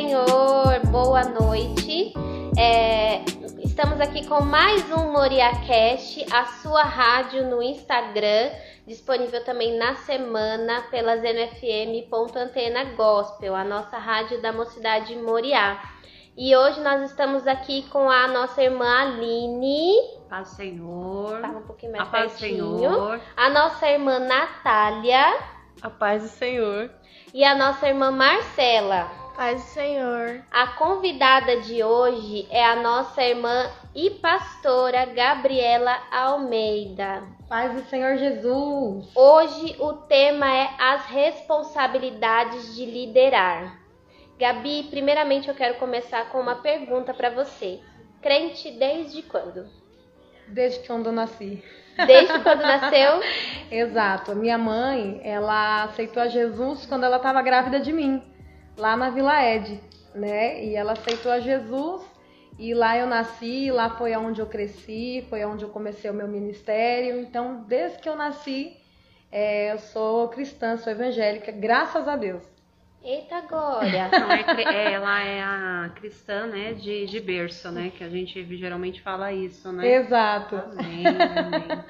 Senhor, boa noite. É, estamos aqui com mais um MoriaCast, a sua rádio no Instagram, disponível também na semana pela ZNFM.antena Gospel, a nossa rádio da Mocidade Moriá. E hoje nós estamos aqui com a nossa irmã Aline. Paz Senhor. Fala um pouquinho mais a paz pertinho. Senhor. A nossa irmã Natália. A paz do Senhor. E a nossa irmã Marcela. Paz do Senhor. A convidada de hoje é a nossa irmã e pastora Gabriela Almeida. Paz do Senhor Jesus. Hoje o tema é as responsabilidades de liderar. Gabi, primeiramente eu quero começar com uma pergunta para você. Crente desde quando? Desde que eu nasci. Desde quando nasceu? Exato. Minha mãe, ela aceitou a Jesus quando ela estava grávida de mim, lá na Vila Ed, né? E ela aceitou a Jesus e lá eu nasci, lá foi onde eu cresci, foi onde eu comecei o meu ministério. Então, desde que eu nasci, é, eu sou cristã, sou evangélica, graças a Deus. Eita glória! É é, ela é a cristã, né, de, de berço, né, que a gente geralmente fala isso, né? Exato. Amém, amém.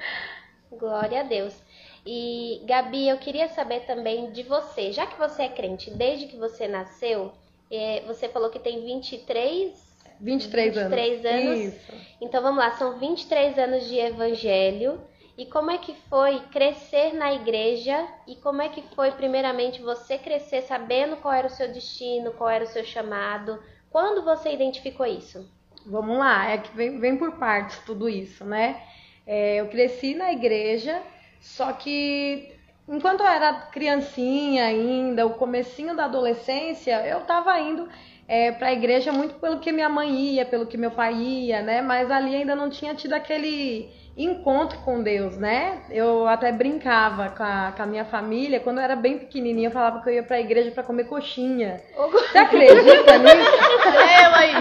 Glória a Deus. E Gabi, eu queria saber também de você, já que você é crente desde que você nasceu, é, você falou que tem 23 23 anos. 23 anos. Isso. Então vamos lá, são 23 anos de evangelho. E como é que foi crescer na igreja? E como é que foi, primeiramente, você crescer sabendo qual era o seu destino, qual era o seu chamado? Quando você identificou isso? Vamos lá, é que vem, vem por partes tudo isso, né? É, eu cresci na igreja, só que enquanto eu era criancinha ainda, o comecinho da adolescência, eu tava indo é, para a igreja muito pelo que minha mãe ia, pelo que meu pai ia, né? Mas ali ainda não tinha tido aquele encontro com Deus, né? Eu até brincava com a, com a minha família, quando eu era bem pequenininha, eu falava que eu ia para a igreja para comer coxinha. Você acredita nisso? Eu aí.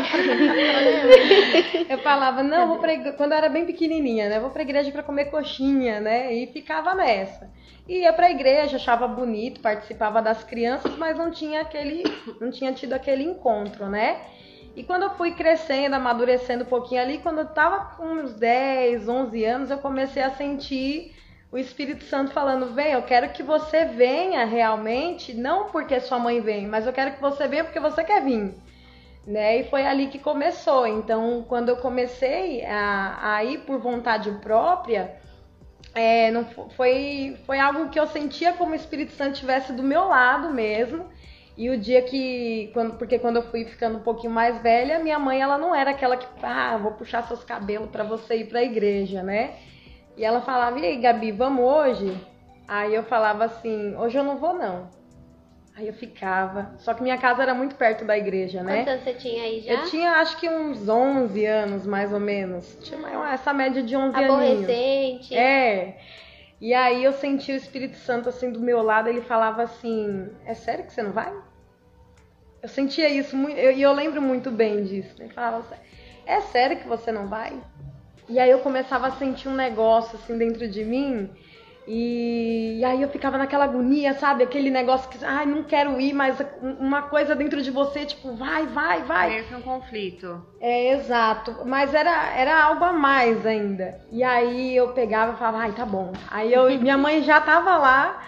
Eu falava, não, vou pra igreja, quando eu era bem pequenininha, né? Vou pra igreja pra comer coxinha, né? E ficava nessa. Ia pra igreja, achava bonito, participava das crianças, mas não tinha aquele, não tinha tido aquele encontro, né? E quando eu fui crescendo, amadurecendo um pouquinho ali, quando eu tava com uns 10, 11 anos, eu comecei a sentir o Espírito Santo falando: "Vem, eu quero que você venha realmente, não porque sua mãe vem, mas eu quero que você venha porque você quer vir" né? E foi ali que começou. Então, quando eu comecei a, a ir por vontade própria, é, não fo- foi, foi algo que eu sentia como o Espírito Santo estivesse do meu lado mesmo. E o dia que, quando, porque quando eu fui ficando um pouquinho mais velha, minha mãe ela não era aquela que, ah, vou puxar seus cabelos para você ir para a igreja, né? E ela falava, e aí, Gabi, vamos hoje? Aí eu falava assim, hoje eu não vou não. Aí eu ficava. Só que minha casa era muito perto da igreja, né? Quantos anos você tinha aí já? Eu tinha acho que uns 11 anos, mais ou menos. Tinha essa média de 11 aninhos. Aborrecente. É. E aí eu senti o Espírito Santo assim do meu lado, ele falava assim: "É sério que você não vai?" Eu sentia isso muito, eu- e eu lembro muito bem disso. Ele falava assim: "É sério que você não vai?" E aí eu começava a sentir um negócio assim dentro de mim. E, e aí eu ficava naquela agonia, sabe? Aquele negócio que, ai, não quero ir, mas uma coisa dentro de você, tipo, vai, vai, vai. Que um conflito. É, exato. Mas era, era algo a mais ainda. E aí eu pegava e falava, ai, tá bom. Aí eu, minha mãe já tava lá.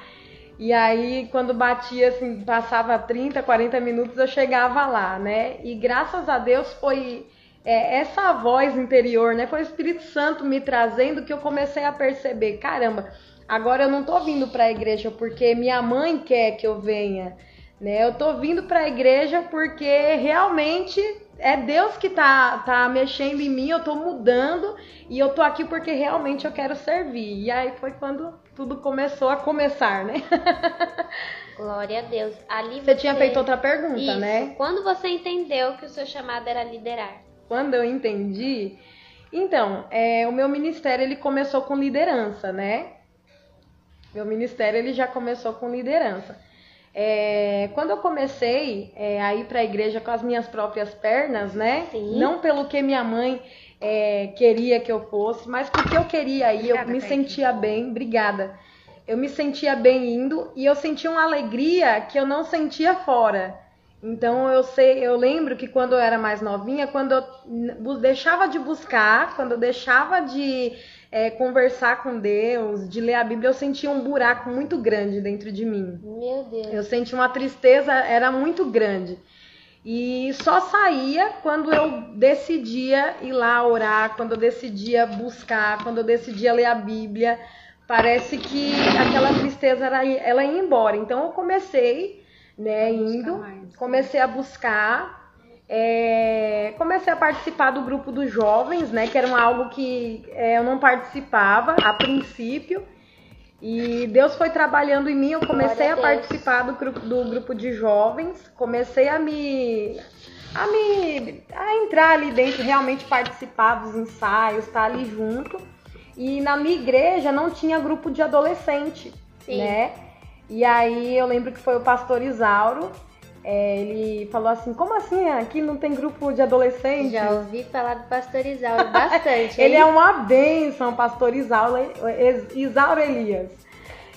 E aí, quando batia, assim, passava 30, 40 minutos, eu chegava lá, né? E graças a Deus foi é, essa voz interior, né? Foi o Espírito Santo me trazendo que eu comecei a perceber, caramba, agora eu não tô vindo pra igreja porque minha mãe quer que eu venha, né? Eu tô vindo pra igreja porque realmente é Deus que tá, tá mexendo em mim, eu tô mudando e eu tô aqui porque realmente eu quero servir. E aí foi quando tudo começou a começar, né? Glória a Deus. Ali Você tinha feito outra pergunta, Isso. né? Quando você entendeu que o seu chamado era liderar? Quando eu entendi, então, é, o meu ministério ele começou com liderança, né? Meu ministério ele já começou com liderança. É, quando eu comecei é, a ir para a igreja com as minhas próprias pernas, né? Sim. Não pelo que minha mãe é, queria que eu fosse, mas porque eu queria ir, eu me sentia bem, obrigada. Eu me sentia bem indo e eu sentia uma alegria que eu não sentia fora. Então eu sei, eu lembro que quando eu era mais novinha, quando eu deixava de buscar, quando eu deixava de é, conversar com Deus, de ler a Bíblia, eu sentia um buraco muito grande dentro de mim. Meu Deus. Eu sentia uma tristeza, era muito grande. E só saía quando eu decidia ir lá orar, quando eu decidia buscar, quando eu decidia ler a Bíblia. Parece que aquela tristeza era, ela ia embora. Então eu comecei, né, indo, comecei a buscar, é, comecei a participar do grupo dos jovens, né, que era algo que é, eu não participava a princípio. E Deus foi trabalhando em mim, eu comecei a a participar do, grupo- do grupo de jovens, comecei a me a me a entrar ali dentro, realmente participar dos ensaios, estar ali junto. E na minha igreja não tinha grupo de adolescente, Sim. né? E aí eu lembro que foi o pastor Isauro, é, ele falou assim, como assim aqui não tem grupo de adolescente? Já ouvi falar do pastor Isauro bastante. Ele é uma bênção, pastor Isauro, Isauro Elias.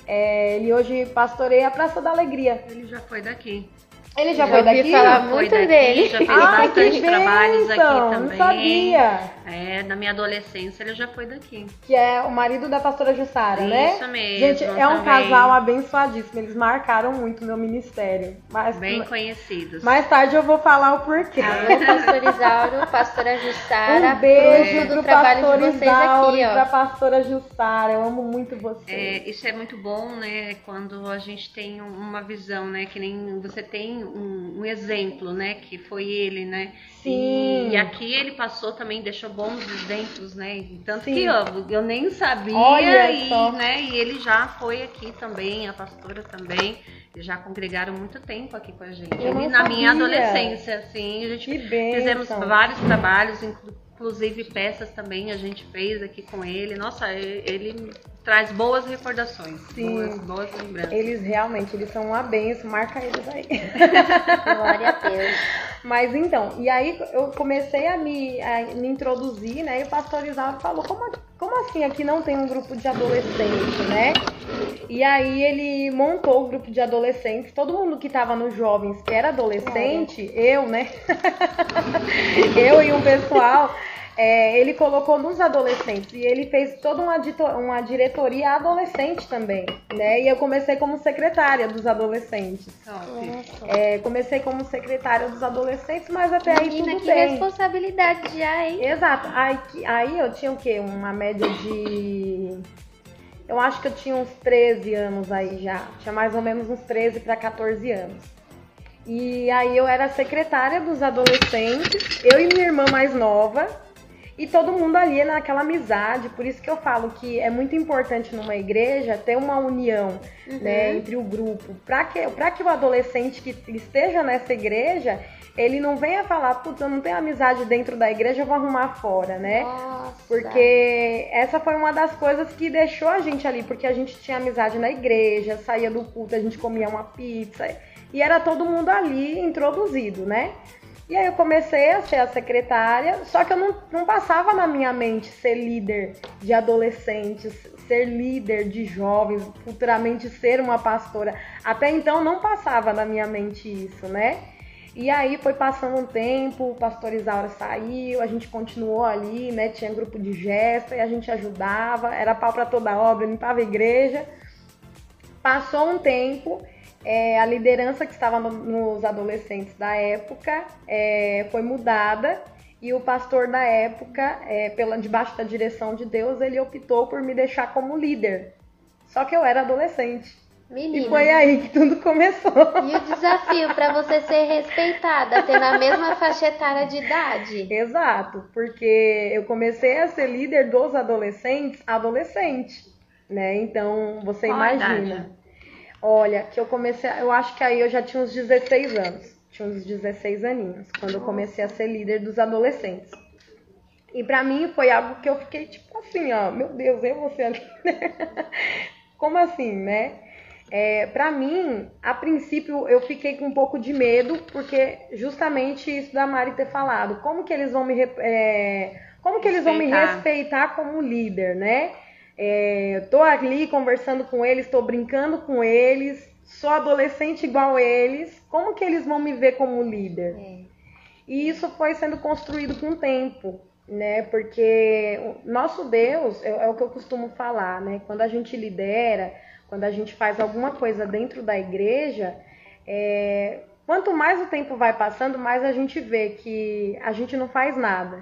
É, ele hoje pastoreia a Praça da Alegria. Ele já foi daqui. Ele já, Já foi daqui? falar Foi muito daqui, dele. Já fez Ah, bastante trabalhos aqui também. Não sabia. É, na minha adolescência ele já foi daqui. Que é o marido da pastora Jussara, né? Isso mesmo. Gente, é um também. casal abençoadíssimo. Eles marcaram muito meu ministério. Mas, Bem conhecidos. mais tarde eu vou falar o porquê. Alô, pastor Isauro, pastora Jussara. Um beijo pro do trabalho pastor de vocês Isauro aqui, e ó. pra pastora Jussara. Eu amo muito vocês. É, isso é muito bom, né? Quando a gente tem um- uma visão, né? Que nem você tem um, um exemplo, né? Que foi ele, né? Sim. E, e aqui ele passou também, deixou bons exemplos, né? Tanto Sim. que eu, eu nem sabia Olha e, só. né? E ele já foi aqui também, a pastora também. Já congregaram muito tempo aqui com a gente. Eu E na minha sabia. adolescência, assim, a gente. Fizemos vários trabalhos, inclu- inclusive peças também a gente fez aqui com ele. Nossa, ele traz boas recordações, Sim. boas, boas lembranças. Eles realmente, eles são uma benção. Marca eles aí. Glória a Deus. Mas então, e aí eu comecei a me, a me introduzir, né? E o pastor Isauro falou, como, como assim aqui não tem um grupo de adolescente, né? E aí ele montou o grupo de adolescentes, todo mundo que tava nos jovens, que era adolescente, eu, né? eu e um pessoal, é, ele colocou nos adolescentes e ele fez toda uma, uma diretoria adolescente também, né? E eu comecei como secretária dos adolescentes. Top. É, comecei como secretária dos adolescentes, mas até aí Menina, tudo que bem. responsabilidade já, hein? Exato. Aí, aí eu tinha o quê? Uma média de. Eu acho que eu tinha uns 13 anos aí já. Tinha mais ou menos uns 13 para 14 anos. E aí eu era secretária dos adolescentes, eu e minha irmã mais nova, e todo mundo ali naquela amizade. Por isso que eu falo que é muito importante numa igreja ter uma união né, entre o grupo. Para que, pra que o adolescente que esteja nessa igreja, ele não venha falar, putz, eu não tenho amizade dentro da igreja, eu vou arrumar fora, né? Nossa. Porque essa foi uma das coisas que deixou a gente ali, porque a gente tinha amizade na igreja, saía do culto, a gente comia uma pizza, e era todo mundo ali introduzido, né? E aí eu comecei a ser a secretária, só que eu não, não passava na minha mente ser líder de adolescentes, ser líder de jovens, futuramente ser uma pastora. Até então não passava na minha mente isso, né? E aí foi passando um tempo, o pastor Isaura saiu, a gente continuou ali, né? Tinha grupo de gesta e a gente ajudava, era pau para toda obra, limpava a igreja. Passou um tempo, é, a liderança que estava no- nos adolescentes da época é, foi mudada e o pastor da época, é, pela debaixo da direção de Deus, ele optou por me deixar como líder. Só que eu era adolescente. Menina. E foi aí que tudo começou. E o desafio para você ser respeitada, ter na mesma faixa etária de idade. Exato, porque eu comecei a ser líder dos adolescentes, adolescente, né? Então, você Qual a imagina. idade? Olha, que eu comecei, eu acho que aí eu já tinha uns 16 anos. Tinha uns 16 aninhos, quando eu comecei a ser líder dos adolescentes. E pra mim foi algo que eu fiquei tipo assim, ó, meu Deus, eu vou ser a líder. Como assim, né? É, para mim, a princípio, eu fiquei com um pouco de medo, porque justamente isso da Mari ter falado. Como que eles vão me, é, como que eles vão me respeitar como líder, né? É, eu tô ali conversando com eles, tô brincando com eles, sou adolescente igual eles, como que eles vão me ver como líder? É. E isso foi sendo construído com o tempo, né? Porque o nosso Deus é, é o que eu costumo falar, né? Quando a gente lidera, quando a gente faz alguma coisa dentro da igreja, é, quanto mais o tempo vai passando, mais a gente vê que a gente não faz nada.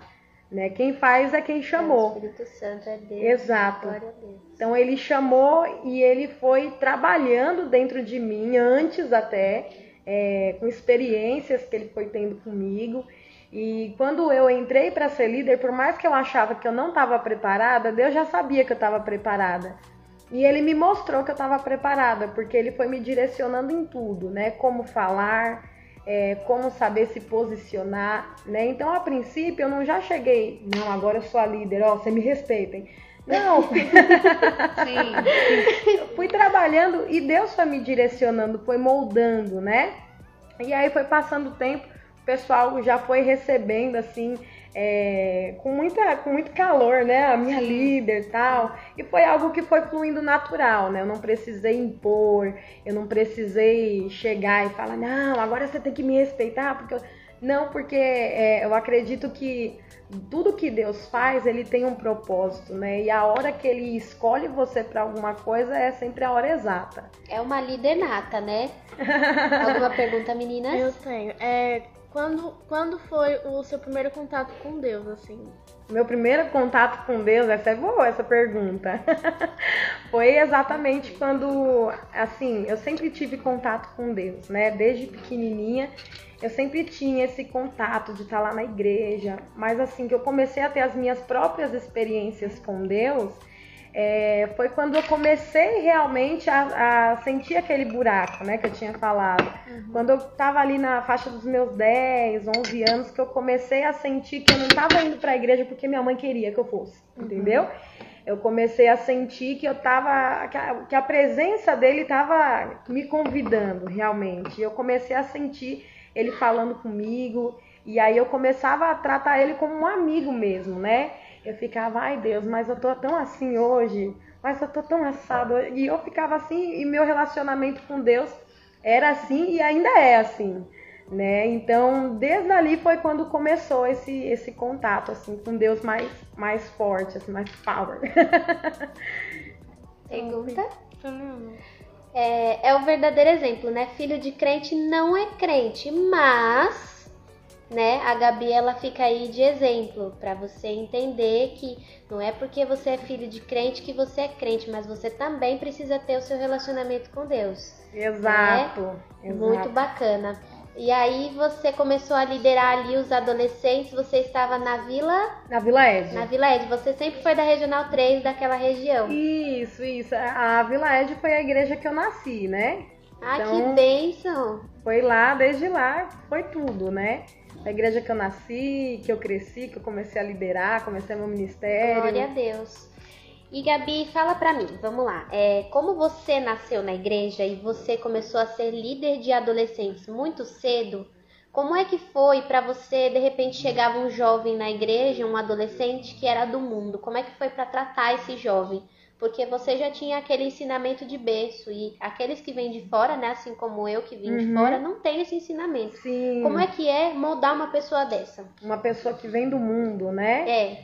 Né? Quem faz é quem O chamou. Espírito Santo é Deus. Exato. Deus. Então ele chamou e ele foi trabalhando dentro de mim, antes até, é, com experiências que ele foi tendo comigo. E quando eu entrei para ser líder, por mais que eu achava que eu não estava preparada, Deus já sabia que eu estava preparada. E ele me mostrou que eu estava preparada, porque ele foi me direcionando em tudo, né? Como falar, é, como saber se posicionar, né? Então, a princípio, eu não já cheguei, não, agora eu sou a líder, ó, você me respeitem. Não, Sim. eu fui trabalhando e Deus foi me direcionando, foi moldando, né? E aí foi passando o tempo, o pessoal já foi recebendo assim, é, com, muita, com muito calor, né? A minha líder e tal. E foi algo que foi fluindo natural, né? Eu não precisei impor, eu não precisei chegar e falar, não, agora você tem que me respeitar, porque eu... Não, porque é, eu acredito que tudo que Deus faz, ele tem um propósito, né? E a hora que ele escolhe você para alguma coisa é sempre a hora exata. É uma líder nata, né? Alguma pergunta, meninas? Eu tenho. É, quando, quando foi o seu primeiro contato com Deus, assim? Meu primeiro contato com Deus, essa é boa essa pergunta. Foi exatamente quando, assim, eu sempre tive contato com Deus, né? Desde pequenininha, eu sempre tinha esse contato de estar lá na igreja, mas assim que eu comecei a ter as minhas próprias experiências com Deus, é, foi quando eu comecei realmente a, a sentir aquele buraco, né, que eu tinha falado. Quando eu tava ali na faixa dos meus 10, 11 anos, que eu comecei a sentir que eu não tava indo pra igreja porque minha mãe queria que eu fosse, entendeu? Eu comecei a sentir que eu tava, que a, que a presença dele tava me convidando realmente. Eu comecei a sentir ele falando comigo, e aí eu começava a tratar ele como um amigo mesmo, né? Eu ficava, ai Deus, mas eu tô tão assim hoje, mas eu tô tão assado. E eu ficava assim, e meu relacionamento com Deus era assim e ainda é assim, né? Então, desde ali foi quando começou esse, esse contato, assim, com Deus mais, mais forte, assim, mais power. Pergunta? É, é o verdadeiro exemplo, né? Filho de crente não é crente, mas, né? A Gabi ela fica aí de exemplo para você entender que não é porque você é filho de crente que você é crente, mas você também precisa ter o seu relacionamento com Deus. Exato. Muito exato. bacana. E aí você começou a liderar ali os adolescentes, você estava na Vila, Na Vila Ed. na Vila Ed, você sempre foi da Regional 3 daquela região. Isso, isso. A Vila Ed foi a igreja que eu nasci, né? Ah, Então- que bênção! Foi lá, desde lá, foi tudo, né? A igreja que eu nasci, que eu cresci, que eu comecei a liderar, comecei meu ministério. Glória a Deus. E Gabi, fala pra mim, vamos lá. É, como você nasceu na igreja e você começou a ser líder de adolescentes muito cedo, como é que foi pra você, de repente, chegava um jovem na igreja, um adolescente que era do mundo? Como é que foi pra tratar esse jovem? Porque você já tinha aquele ensinamento de berço e aqueles que vêm de fora, né, assim como eu que vim de Uhum. fora, não tem esse ensinamento. Sim, Como é que é moldar uma pessoa dessa? uma pessoa que vem do mundo, né? É,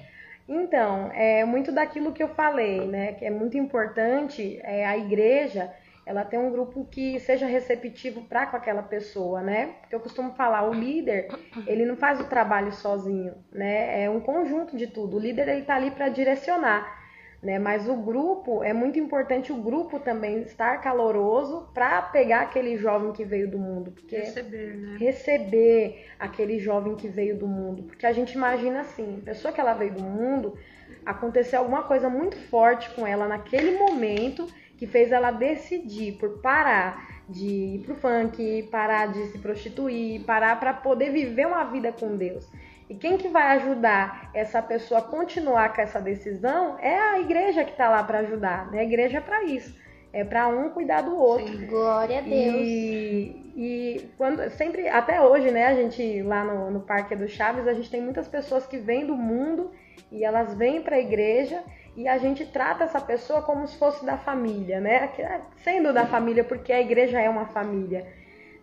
Então, é muito daquilo que eu falei, né? Que é muito importante é, a igreja ela tem um grupo que seja receptivo para com aquela pessoa, né? Porque eu costumo falar, o líder, ele não faz o trabalho sozinho, né? É um conjunto de tudo. O líder ele tá ali para direcionar, né? Mas o grupo é muito importante o grupo também estar caloroso para pegar aquele jovem que veio do mundo, porque Receber, né? receber aquele jovem que veio do mundo. Porque a gente imagina assim, a pessoa que ela veio do mundo, aconteceu alguma coisa muito forte com ela naquele momento que fez ela decidir por parar de ir pro funk, parar de se prostituir, parar para poder viver uma vida com Deus. E quem que vai ajudar essa pessoa a continuar com essa decisão é a igreja que está lá para ajudar, né? A igreja é para isso. É para um cuidar do outro. glória a Deus. E, e quando sempre, até hoje, né, a gente lá no, no Parque do Chaves, a gente tem muitas pessoas que vêm do mundo e elas vêm para a igreja e a gente trata essa pessoa como se fosse da família, né? Sendo da família, porque a igreja é uma família,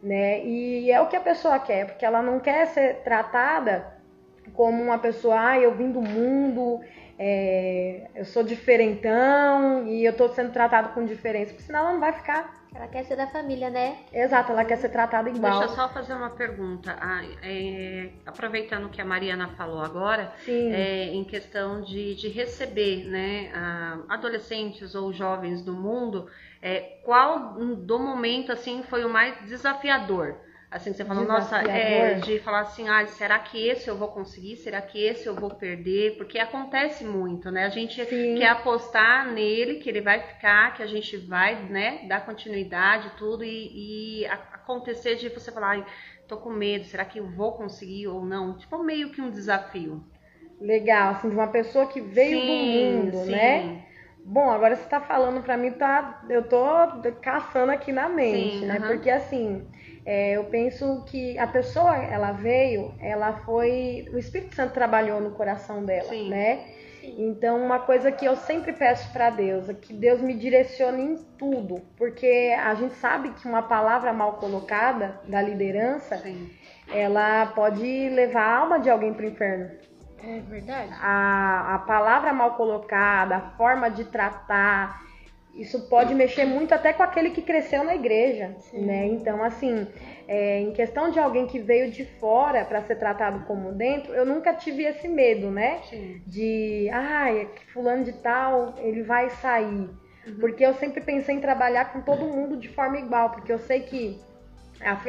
né? E é o que a pessoa quer, porque ela não quer ser tratada como uma pessoa, ah, eu vim do mundo, é, eu sou diferentão e eu tô sendo tratado com diferença, porque senão ela não vai ficar. Ela quer ser da família, né? Exato, ela quer ser tratada igual. Deixa eu só fazer uma pergunta. Ah, é, aproveitando o que a Mariana falou agora, é, em questão de, de receber né, adolescentes ou jovens do mundo, é, qual do momento assim foi o mais desafiador? Assim, você falou, nossa, é, de falar assim, ah, será que esse eu vou conseguir? Será que esse eu vou perder? Porque acontece muito, né? A gente Sim. quer apostar nele, que ele vai ficar, que a gente vai, né, dar continuidade, tudo, e, e acontecer de você falar, ai, tô com medo, será que eu vou conseguir ou não? Tipo, meio que um desafio. Legal, assim, de uma pessoa que veio sim, do mundo, sim. né? Bom, agora você tá falando para mim, tá, eu tô caçando aqui na mente, sim, né? Porque assim, é, eu penso que a pessoa, ela veio, ela foi. O Espírito Santo trabalhou no coração dela, Sim. né? Então, uma coisa que eu sempre peço para Deus é que Deus me direcione em tudo, porque a gente sabe que uma palavra mal colocada da liderança, Sim. ela pode levar a alma de alguém para o inferno. É verdade. A, a palavra mal colocada, a forma de tratar, isso pode mexer muito até com aquele que cresceu na igreja, Sim. né? Então, assim, é, em questão de alguém que veio de fora para ser tratado como dentro, eu nunca tive esse medo, né? Sim. De, ai, ah, fulano de tal, ele vai sair. Uhum. Porque eu sempre pensei em trabalhar com todo mundo de forma igual, porque eu sei que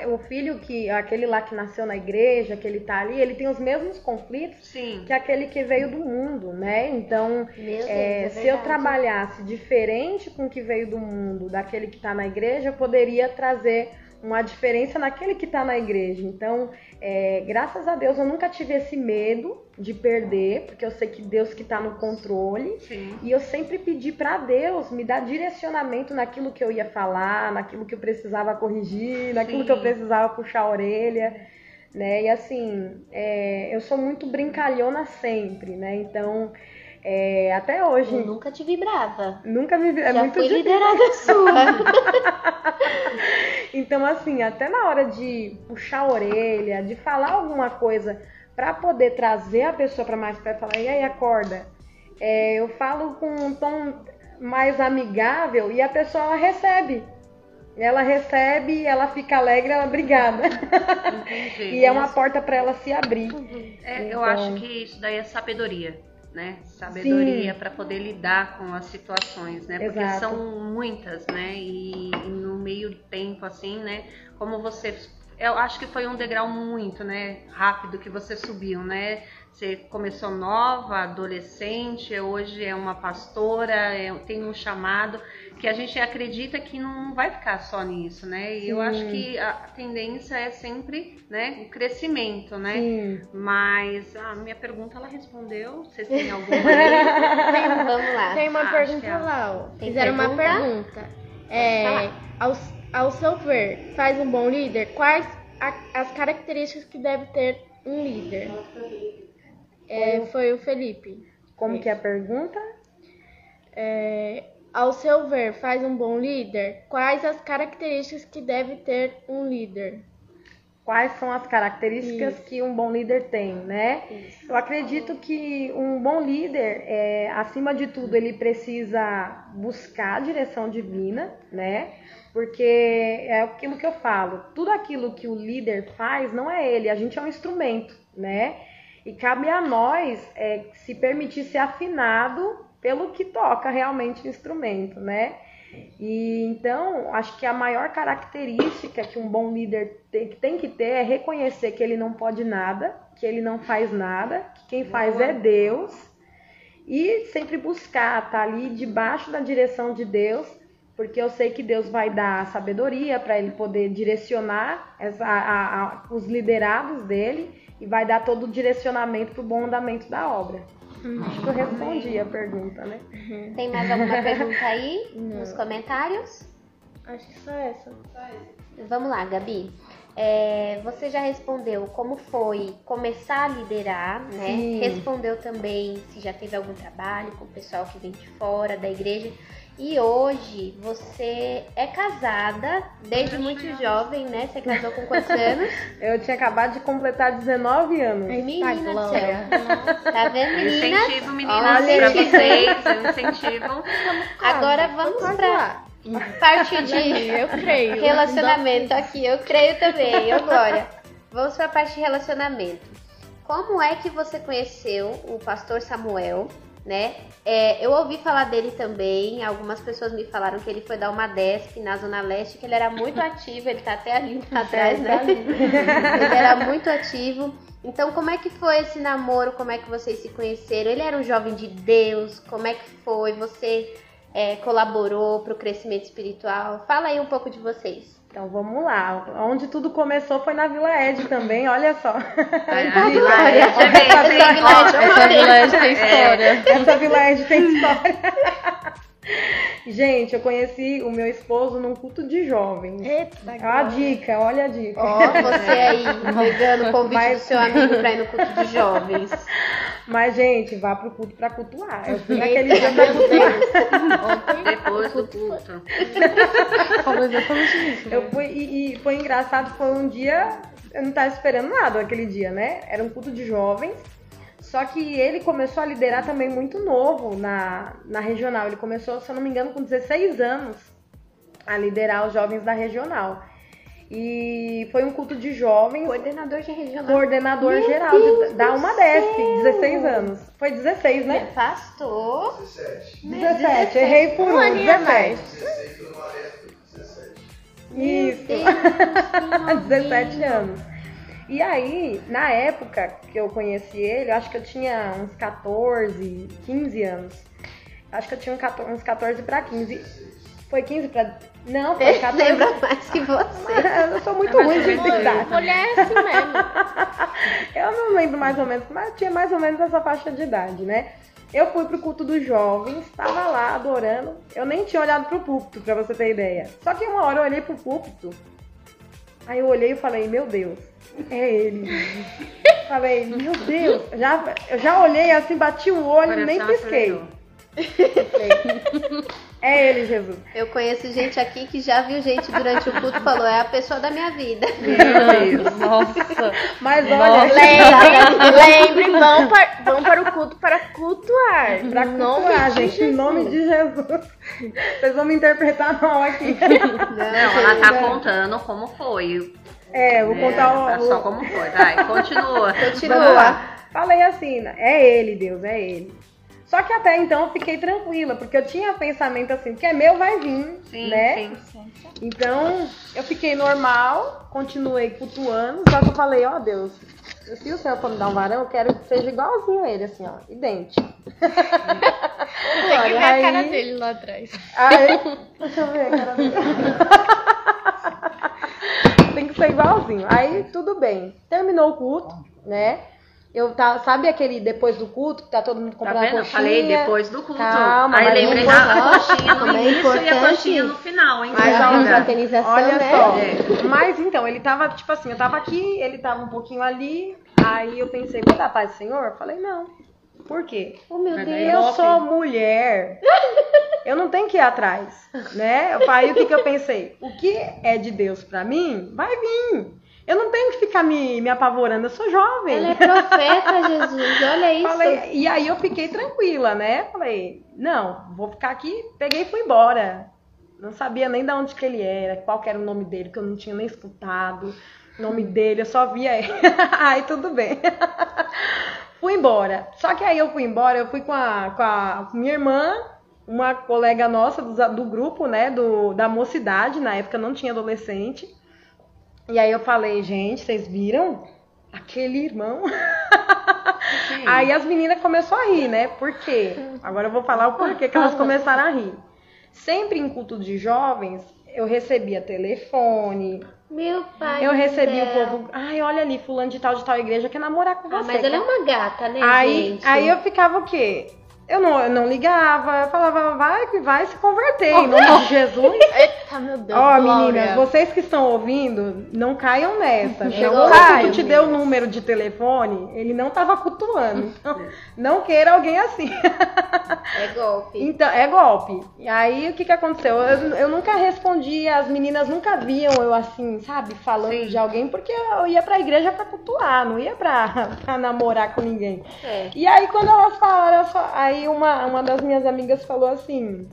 o filho que aquele lá que nasceu na igreja, que ele tá ali, ele tem os mesmos conflitos Sim. que aquele que veio do mundo, né? Então, Deus, é, é se eu trabalhasse diferente com o que veio do mundo, daquele que está na igreja, eu poderia trazer uma diferença naquele que está na igreja. Então, é, graças a Deus, eu nunca tive esse medo de perder, porque eu sei que Deus que está no controle. Sim. E eu sempre pedi para Deus me dar direcionamento naquilo que eu ia falar, naquilo que eu precisava corrigir, naquilo Sim. que eu precisava puxar a orelha. Né? E assim, é, eu sou muito brincalhona sempre, né? Então, é, até hoje. Eu nunca te vibrava. Nunca me É Já muito fui liderada sua. então, assim, até na hora de puxar a orelha, de falar alguma coisa para poder trazer a pessoa para mais perto e falar, e aí, acorda. É, eu falo com um tom mais amigável e a pessoa ela recebe. Ela recebe, ela fica alegre, ela obrigada. e é uma porta para ela se abrir. É, então... Eu acho que isso daí é sabedoria né? Sabedoria para poder lidar com as situações, né? Porque Exato. são muitas, né? E, e, no meio tempo, assim, né? Como você. Eu acho que foi um degrau muito, né? Rápido que você subiu, né? Você começou nova, adolescente, hoje é uma pastora, é, tem um chamado que a gente acredita que não vai ficar só nisso, né? E eu acho que a tendência é sempre, né, o crescimento, né? Sim. Mas a minha pergunta ela respondeu. Vocês têm alguma? Vamos lá. Tem uma pergunta é... lá. Ó. Fizeram pergunta? uma pergunta. É, ao, ao seu ver, faz um bom líder? Quais a, as características que deve ter um líder? É, foi o Felipe. Como que é a pergunta? É, ao seu ver, faz um bom líder? Quais as características que deve ter um líder? Quais são as características Isso. que um bom líder tem, né? Isso. Eu acredito que um bom líder, é, acima de tudo, ele precisa buscar a direção divina, né? Porque é aquilo que eu falo, tudo aquilo que o líder faz não é ele, a gente é um instrumento, né? E cabe a nós é, se permitir ser afinado pelo que toca realmente o instrumento, né? E então, acho que a maior característica que um bom líder tem, tem que ter é reconhecer que ele não pode nada, que ele não faz nada, que quem faz é Deus, e sempre buscar estar tá ali debaixo da direção de Deus, porque eu sei que Deus vai dar sabedoria para ele poder direcionar essa, a, a, os liderados dele e vai dar todo o direcionamento para o bom andamento da obra. Acho que eu respondi a pergunta, né? Uhum. Tem mais alguma pergunta aí Não. nos comentários? Acho que só essa. Vamos lá, Gabi. É, você já respondeu como foi começar a liderar, né? Sim. Respondeu também se já teve algum trabalho com o pessoal que vem de fora da igreja. E hoje você é casada desde muito jovem, né? Você casou com quantos anos? Eu tinha acabado de completar 19 anos. Menina do céu. Tá vendo, meninas? Incentivo, meninas, Olha, pra vocês. Incentivo. Agora vamos pra parte de eu creio. relacionamento aqui. Eu creio também. Eu, Glória. Vamos pra parte de relacionamento. Como é que você conheceu o pastor Samuel? Né? É, eu ouvi falar dele também, algumas pessoas me falaram que ele foi dar uma DESP na Zona Leste, que ele era muito ativo, ele tá até ali atrás, né? ele era muito ativo. Então, como é que foi esse namoro? Como é que vocês se conheceram? Ele era um jovem de Deus? Como é que foi? Você é, colaborou para o crescimento espiritual? Fala aí um pouco de vocês. Então vamos lá. Onde tudo começou foi na Vila Ed também, olha só. A Vila Ed, essa Vila Ed tem história. Essa Vila Ed tem história. Gente, eu conheci o meu esposo num culto de jovens. Eita, a dica, olha a dica. Ó, oh, você aí, pegando o convite Mas... do seu amigo pra ir no culto de jovens. Mas, gente, vá pro culto pra cultuar. Eu fui naquele dia pra cultuar. Depois do culto. Eu fui, e, e foi engraçado, foi um dia, eu não tava esperando nada aquele dia, né? Era um culto de jovens. Só que ele começou a liderar também muito novo na, na regional. Ele começou, se eu não me engano, com 16 anos a liderar os jovens da regional. E foi um culto de jovens. Coordenador de regional. Coordenador Meu geral Deus da uma DESP, 16 anos. Foi 16, né? Me afastou. 17. 17, errei por um, 17. 16 foi numa DESP, 17. Isso. 17 anos. E aí, na época que eu conheci ele, acho que eu tinha uns 14, 15 anos. Acho que eu tinha uns 14 para 15. Foi 15 para. Não, foi 14. Lembra mais que você. eu sou muito ruim de idade. Mulher é assim mesmo. eu não lembro mais ou menos, mas tinha mais ou menos essa faixa de idade, né? Eu fui pro culto dos jovens, estava lá adorando. Eu nem tinha olhado pro púlpito, pra você ter ideia. Só que uma hora eu olhei pro púlpito. Aí eu olhei e falei, meu Deus, é ele. Falei, meu Deus. Já, eu já olhei assim, bati o olho, nem pisquei. É ele, Jesus. Eu conheço gente aqui que já viu gente durante o culto e falou: é a pessoa da minha vida. Meu Deus, nossa. Mas olha, lembre, lembre vão, para, vão para o culto para cultuar. Para cultuar, gente, em nome de Jesus. Vocês vão me interpretar mal aqui. Não, ela tá contando como foi. É, vou contar é, o. Só como foi, vai, continua. Continua. Falei assim, é ele, Deus, é ele. Só que até então eu fiquei tranquila, porque eu tinha pensamento assim, que é meu, vai vir, sim, né? Sim, sim. Então, eu fiquei normal, continuei cultuando, só que eu falei, ó oh, Deus, se o Senhor for me dar um varão, eu quero que seja igualzinho a ele, assim, ó, idêntico. Tem que ver aí... a cara dele lá atrás. Aí, deixa eu ver a cara dele. Tem que ser igualzinho. Aí, tudo bem. Terminou o culto, né? Eu tá, sabe aquele depois do culto que tá todo mundo comprando tá vendo? coxinha? Falei depois do culto. Calma, Aí lembrei da coxinha no é início e a coxinha no final, hein? Mas a olha né? só. É. Mas então, ele tava, tipo assim, eu tava aqui, ele tava um pouquinho ali. Aí eu pensei, vai dar paz do Senhor? Eu falei, não. Por quê? Oh, meu Deus. Eu sou mulher. eu não tenho que ir atrás, né? Aí o que, que eu pensei? O que é de Deus para mim, vai vir. Eu não tenho que ficar me, me apavorando, eu sou jovem. Ela é profeta, Jesus, olha isso. Falei, e aí eu fiquei tranquila, né? Falei, não, vou ficar aqui, peguei e fui embora. Não sabia nem de onde que ele era, qual era o nome dele, que eu não tinha nem escutado o nome dele, eu só via ele. aí tudo bem. fui embora. Só que aí eu fui embora, eu fui com a, com a minha irmã, uma colega nossa do, do grupo, né, do, da mocidade, na época não tinha adolescente. E aí eu falei, gente, vocês viram? Aquele irmão. aí as meninas começaram a rir, né? Por quê? Agora eu vou falar o porquê que elas começaram a rir. Sempre em culto de jovens, eu recebia telefone. Meu pai. Eu recebia o povo. Ai, olha ali, fulano de tal de tal igreja quer namorar com ah, você. Mas ela é uma gata, né, aí, gente? Aí eu ficava o quê? Eu não, eu não ligava, eu falava, vai que vai se converter, em nome de Jesus. Eita, Ah, meu Deus. Ó, meninas, vocês que estão ouvindo, não caiam nessa. Chegou Caio, que te deu o número de telefone, ele não tava cultuando. Então, não queira alguém assim. É golpe. Então, é golpe. E aí, o que que aconteceu? Eu, eu nunca respondi, as meninas nunca viam eu assim, sabe, falando Sim. de alguém, porque eu ia pra igreja pra cultuar, não ia pra, pra namorar com ninguém. É. E aí, quando elas falaram, aí uma, uma das minhas amigas falou assim: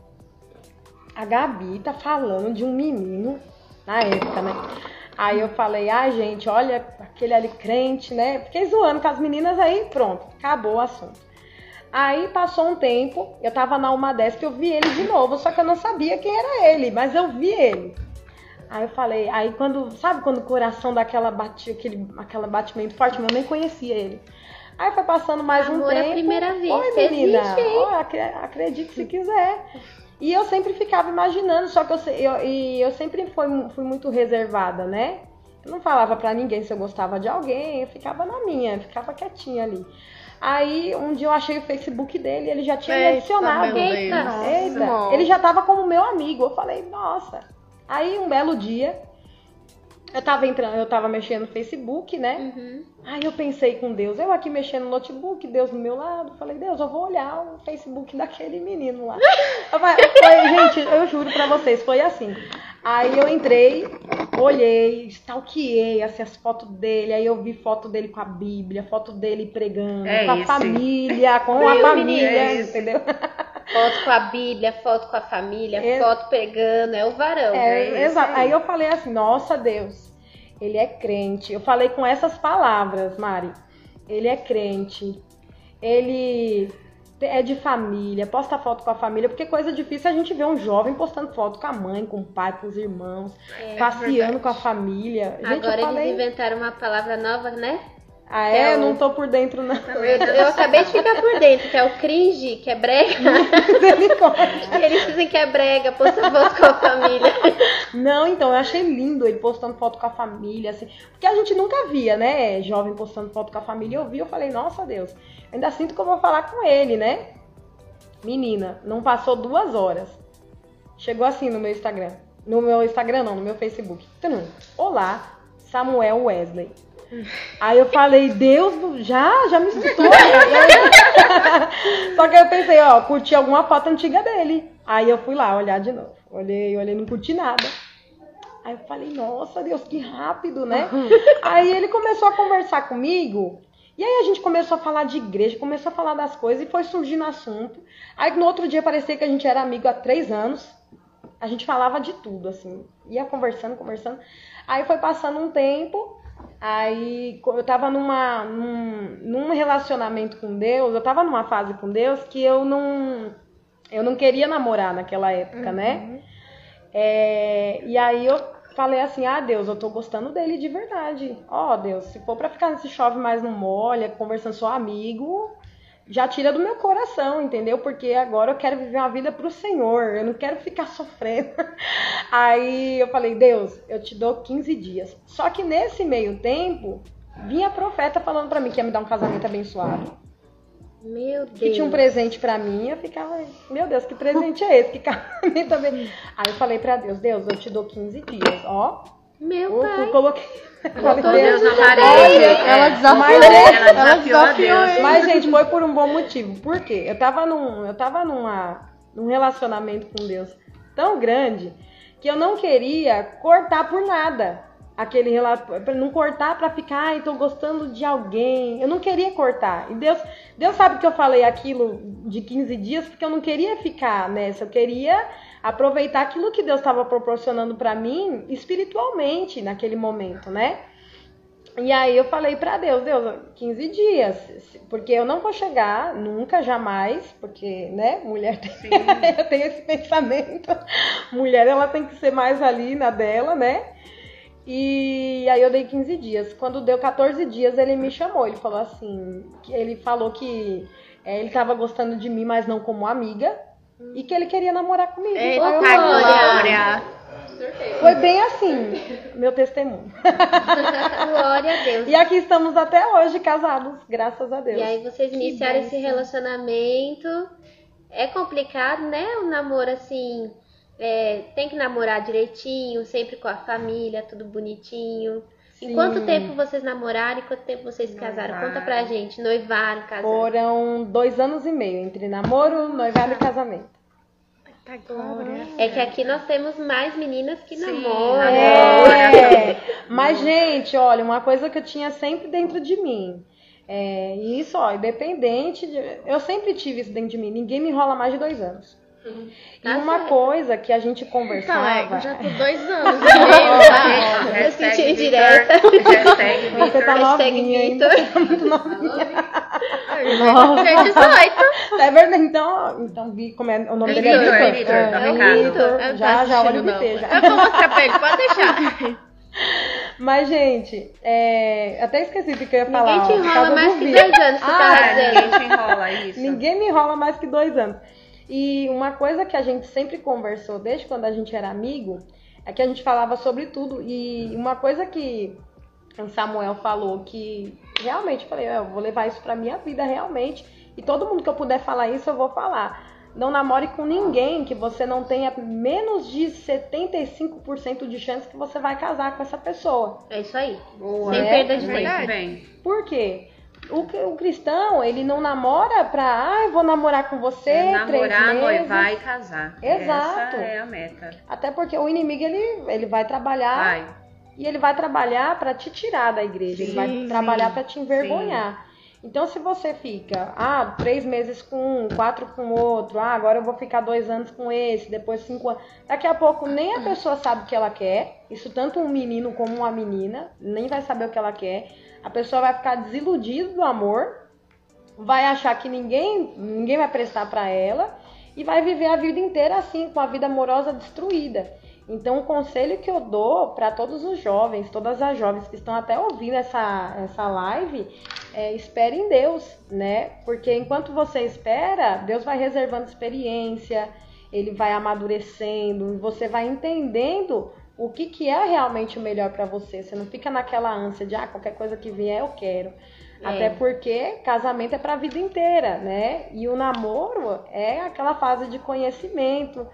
A Gabi tá falando de um menino, na época, né? Aí eu falei: Ah, gente, olha, aquele ali crente, né? Fiquei zoando com as meninas, aí pronto, acabou o assunto. Aí passou um tempo, eu tava na uma dessas que eu vi ele de novo, só que eu não sabia quem era ele, mas eu vi ele. Aí eu falei, aí quando, sabe quando o coração daquela batia, aquele aquela batimento forte, eu nem conhecia ele. Aí foi passando mais um Amor à tempo. primeira vista, Oi, menina. existe, hein? Acredite se quiser. E eu sempre ficava imaginando, só que eu, eu, e eu sempre fui, fui muito reservada, né? Eu não falava pra ninguém se eu gostava de alguém, eu ficava na minha, ficava quietinha ali. Aí um dia eu achei o Facebook dele, ele já tinha me Eita, adicionado. meu Eita. Deus. Eita, ele já tava como meu amigo. Eu falei, nossa. Aí um belo dia, eu tava entrando, eu tava mexendo no Facebook, né? Uhum. Aí eu pensei com Deus, eu aqui mexendo no notebook, Deus do meu lado, falei, Deus, eu vou olhar o Facebook daquele menino lá. Eu falei, gente, eu juro pra vocês, foi assim. Aí eu entrei, olhei, stalkeei assim, as fotos dele, aí eu vi foto dele com a Bíblia, foto dele pregando, É com a família, com a Meu família, menino, é entendeu? Foto com a Bíblia, foto com a família, É. foto pegando, é o varão. É, isso exato. aí. Eu falei assim, nossa Deus, ele é crente. Eu falei com essas palavras, Mari. Ele é crente. Ele é de família, posta foto com a família, porque coisa difícil é a gente ver um jovem postando foto com a mãe, com o pai, com os irmãos, É. passeando com a família. Gente, Agora falei, eles inventaram uma palavra nova, né? Ah, é, é o- não tô por dentro, não. Eu, eu acabei de ficar por dentro, que é o cringe, que é brega. Eles dizem que é brega, posta foto com a família. Não, então, eu achei lindo ele postando foto com a família, assim. Porque a gente nunca via, né? Jovem postando foto com a família. Eu vi, eu falei, nossa Deus, ainda sinto que eu vou falar com ele, né? Menina, não passou duas horas. Chegou assim no meu Instagram. No meu Instagram, não, no meu Facebook. Olá, Samuel Wesley. Aí eu falei, Deus, já, já me escutou. Só que eu pensei, ó, curti alguma foto antiga dele. Aí eu fui lá olhar de novo. Olhei, olhei, não curti nada. Aí eu falei, nossa Deus, que rápido, né? Aí ele começou a conversar comigo. E aí a gente começou a falar de igreja, começou a falar das coisas e foi surgindo assunto. Aí no outro dia parecia que a gente era amigo há três anos. A gente falava de tudo, assim. Ia conversando, conversando. Aí foi passando um tempo. Aí eu tava numa, num, num relacionamento com Deus, eu tava numa fase com Deus que eu não. Eu não queria namorar naquela época, né? É, e aí eu falei assim, ah Deus, eu tô gostando dele de verdade. Ó Deus, se for pra ficar nesse chove mais não molha, conversando só amigo, já tira do meu coração, entendeu? Porque agora eu quero viver uma vida pro Senhor, eu não quero ficar sofrendo. Aí eu falei, Deus, eu te dou 15 dias. Só que nesse meio tempo, vinha a profeta falando pra mim que ia me dar um casamento abençoado Meu Deus. que tinha um presente pra mim, eu ficava, meu Deus, que presente é esse? Que casamento também. Aí eu falei pra Deus, Deus, eu te dou 15 dias, ó. Meu Eu pai. coloquei. Botou Deus na parede. ela desafiou, mas ela desafiou desafiou Deus. Mas, gente, foi por um bom motivo. Por quê? Eu tava num, eu tava numa, num relacionamento com Deus tão grande que eu não queria cortar por nada. Aquele relacionamento, não cortar pra ficar, ai, tô gostando de alguém. Eu não queria cortar. E Deus, Deus sabe que eu falei aquilo de 15 dias porque eu não queria ficar nessa. Eu queria aproveitar aquilo que Deus estava proporcionando pra mim espiritualmente naquele momento, né? E aí eu falei pra Deus, Deus, 15 dias, porque eu não vou chegar nunca, jamais, porque, né, mulher tem, eu tenho esse pensamento. Mulher, ela tem que ser mais ali na dela, né? E aí eu dei 15 dias. Quando deu 14 dias, ele me chamou. Ele falou assim, ele falou que é, ele tava gostando de mim, mas não como amiga, e que ele queria namorar comigo. Eita, Aí eu Glória. Glória. foi bem assim, meu testemunho. Glória a Deus. E aqui estamos até hoje casados, graças a Deus. E aí vocês iniciaram esse bênção. relacionamento. É complicado, né? O namoro assim. é, tem que namorar direitinho, sempre com a família, tudo bonitinho. Sim. Em quanto tempo vocês namoraram e quanto tempo vocês se casaram? Conta pra gente. Noivaram, casaram. Foram dois anos e meio entre namoro, noivado e casamento. É que aqui nós temos mais meninas que Sim, namoram. É. Mas, gente, olha, uma coisa que eu tinha sempre dentro de mim. É, isso, ó, independente. De, eu sempre tive isso dentro de mim. Ninguém me enrola mais de dois anos. Uhum. E tá uma certo. coisa que a gente conversava. Então, é, já tô dois anos. Né? eu senti direta. Você tá novinha ainda. Tá muito novinha. Nossa. 18. É verdade. Então, então vi como é o nome Vitor, dele. É Vitor. É, é, é Vitor. Já, já, olha o. Já. Eu vou mostrar pra ele, pode deixar. Mas, gente, é... até esqueci do que eu ia falar. Ninguém te enrola mais que dois anos, você ah, tá Ninguém te enrola, isso. Ninguém me enrola mais que dois anos. E uma coisa que a gente sempre conversou desde quando a gente era amigo é que a gente falava sobre tudo. E uma coisa que o Samuel falou que realmente falei, eu vou levar isso pra minha vida realmente. E todo mundo que eu puder falar isso, eu vou falar. Não namore com ninguém que você não tenha menos de 75% de chance que você vai casar com essa pessoa. É isso aí. Boa. Sem é, perda de tempo. Por quê? O, o, cristão, ele não namora pra, ah, eu vou namorar com você, é namorar, noivar e casar. Exato. Essa é a meta. Até porque o inimigo, ele, ele vai trabalhar... Vai. E ele vai trabalhar para te tirar da igreja, sim, ele vai sim, trabalhar para te envergonhar. Sim. Então, se você fica, ah, três meses com um, quatro com outro, ah, agora eu vou ficar dois anos com esse, depois cinco anos. Daqui a pouco nem a pessoa sabe o que ela quer. Isso tanto um menino como uma menina, nem vai saber o que ela quer. A pessoa vai ficar desiludida do amor, vai achar que ninguém, ninguém vai prestar para ela e vai viver a vida inteira assim, com a vida amorosa destruída. Então, o conselho que eu dou para todos os jovens, todas as jovens que estão até ouvindo essa, essa live, é espere em Deus, né? Porque enquanto você espera, Deus vai reservando experiência, ele vai amadurecendo, você vai entendendo o que, que é realmente o melhor para você. Você não fica naquela ânsia de, ah, qualquer coisa que vier eu quero. É. Até porque casamento é para a vida inteira, né? E o namoro é aquela fase de conhecimento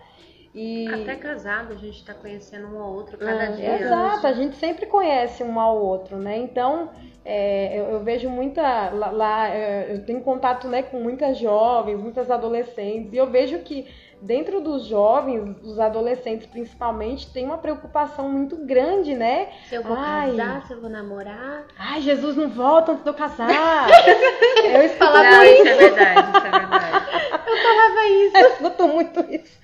e... Até casado a gente está conhecendo um ao outro cada é, dia. Exato, a gente sempre conhece um ao outro, né? Então é, eu, eu, vejo muita lá, lá, é, eu tenho contato né, com muitas jovens, muitas adolescentes, e eu vejo que dentro dos jovens, dos adolescentes principalmente, tem uma preocupação muito grande, né? Se eu vou Ai, casar, se eu vou namorar. Ai, Jesus não volta antes de eu casar. eu falava isso. Isso é verdade, isso é verdade. eu falava isso. Eu escuto muito isso.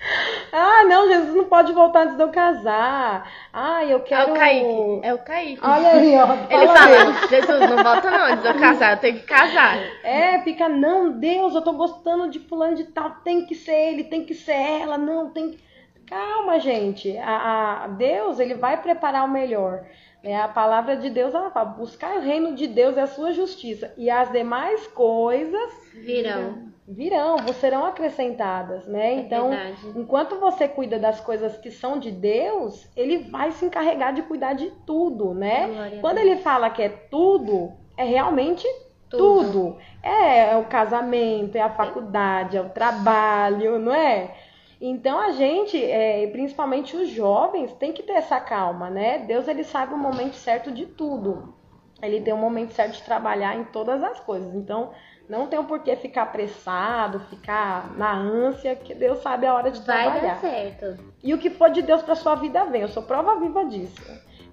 Ah, não, Jesus não pode voltar antes de eu casar. Ah, eu quero. É o Kaique. É o Kaique. Olha aí, ó. Fala Ele fala, Jesus, não volta não antes de eu casar, eu tenho que casar. É, fica, não, Deus, eu tô gostando de fulano de tal, tem que ser ele, tem que ser ela, não, tem Calma, gente. A, a, Deus, ele vai preparar o melhor. É, a palavra de Deus, ela fala, buscar o reino de Deus e a sua justiça. E as demais coisas virão. Virão, serão acrescentadas, né? É então, verdade. enquanto você cuida das coisas que são de Deus, ele vai se encarregar de cuidar de tudo, né? Glória Quando ele fala que é tudo, é realmente tudo. tudo. É, é o casamento, é a faculdade, é o trabalho, não é? Então a gente, é, principalmente os jovens, tem que ter essa calma, né? Deus ele sabe o momento certo de tudo. Ele tem o momento certo de trabalhar em todas as coisas. Então não tem o porquê ficar apressado, ficar na ânsia, que Deus sabe a hora de Vai trabalhar. Vai dar certo. E o que for de Deus para sua vida vem. Eu sou prova viva disso.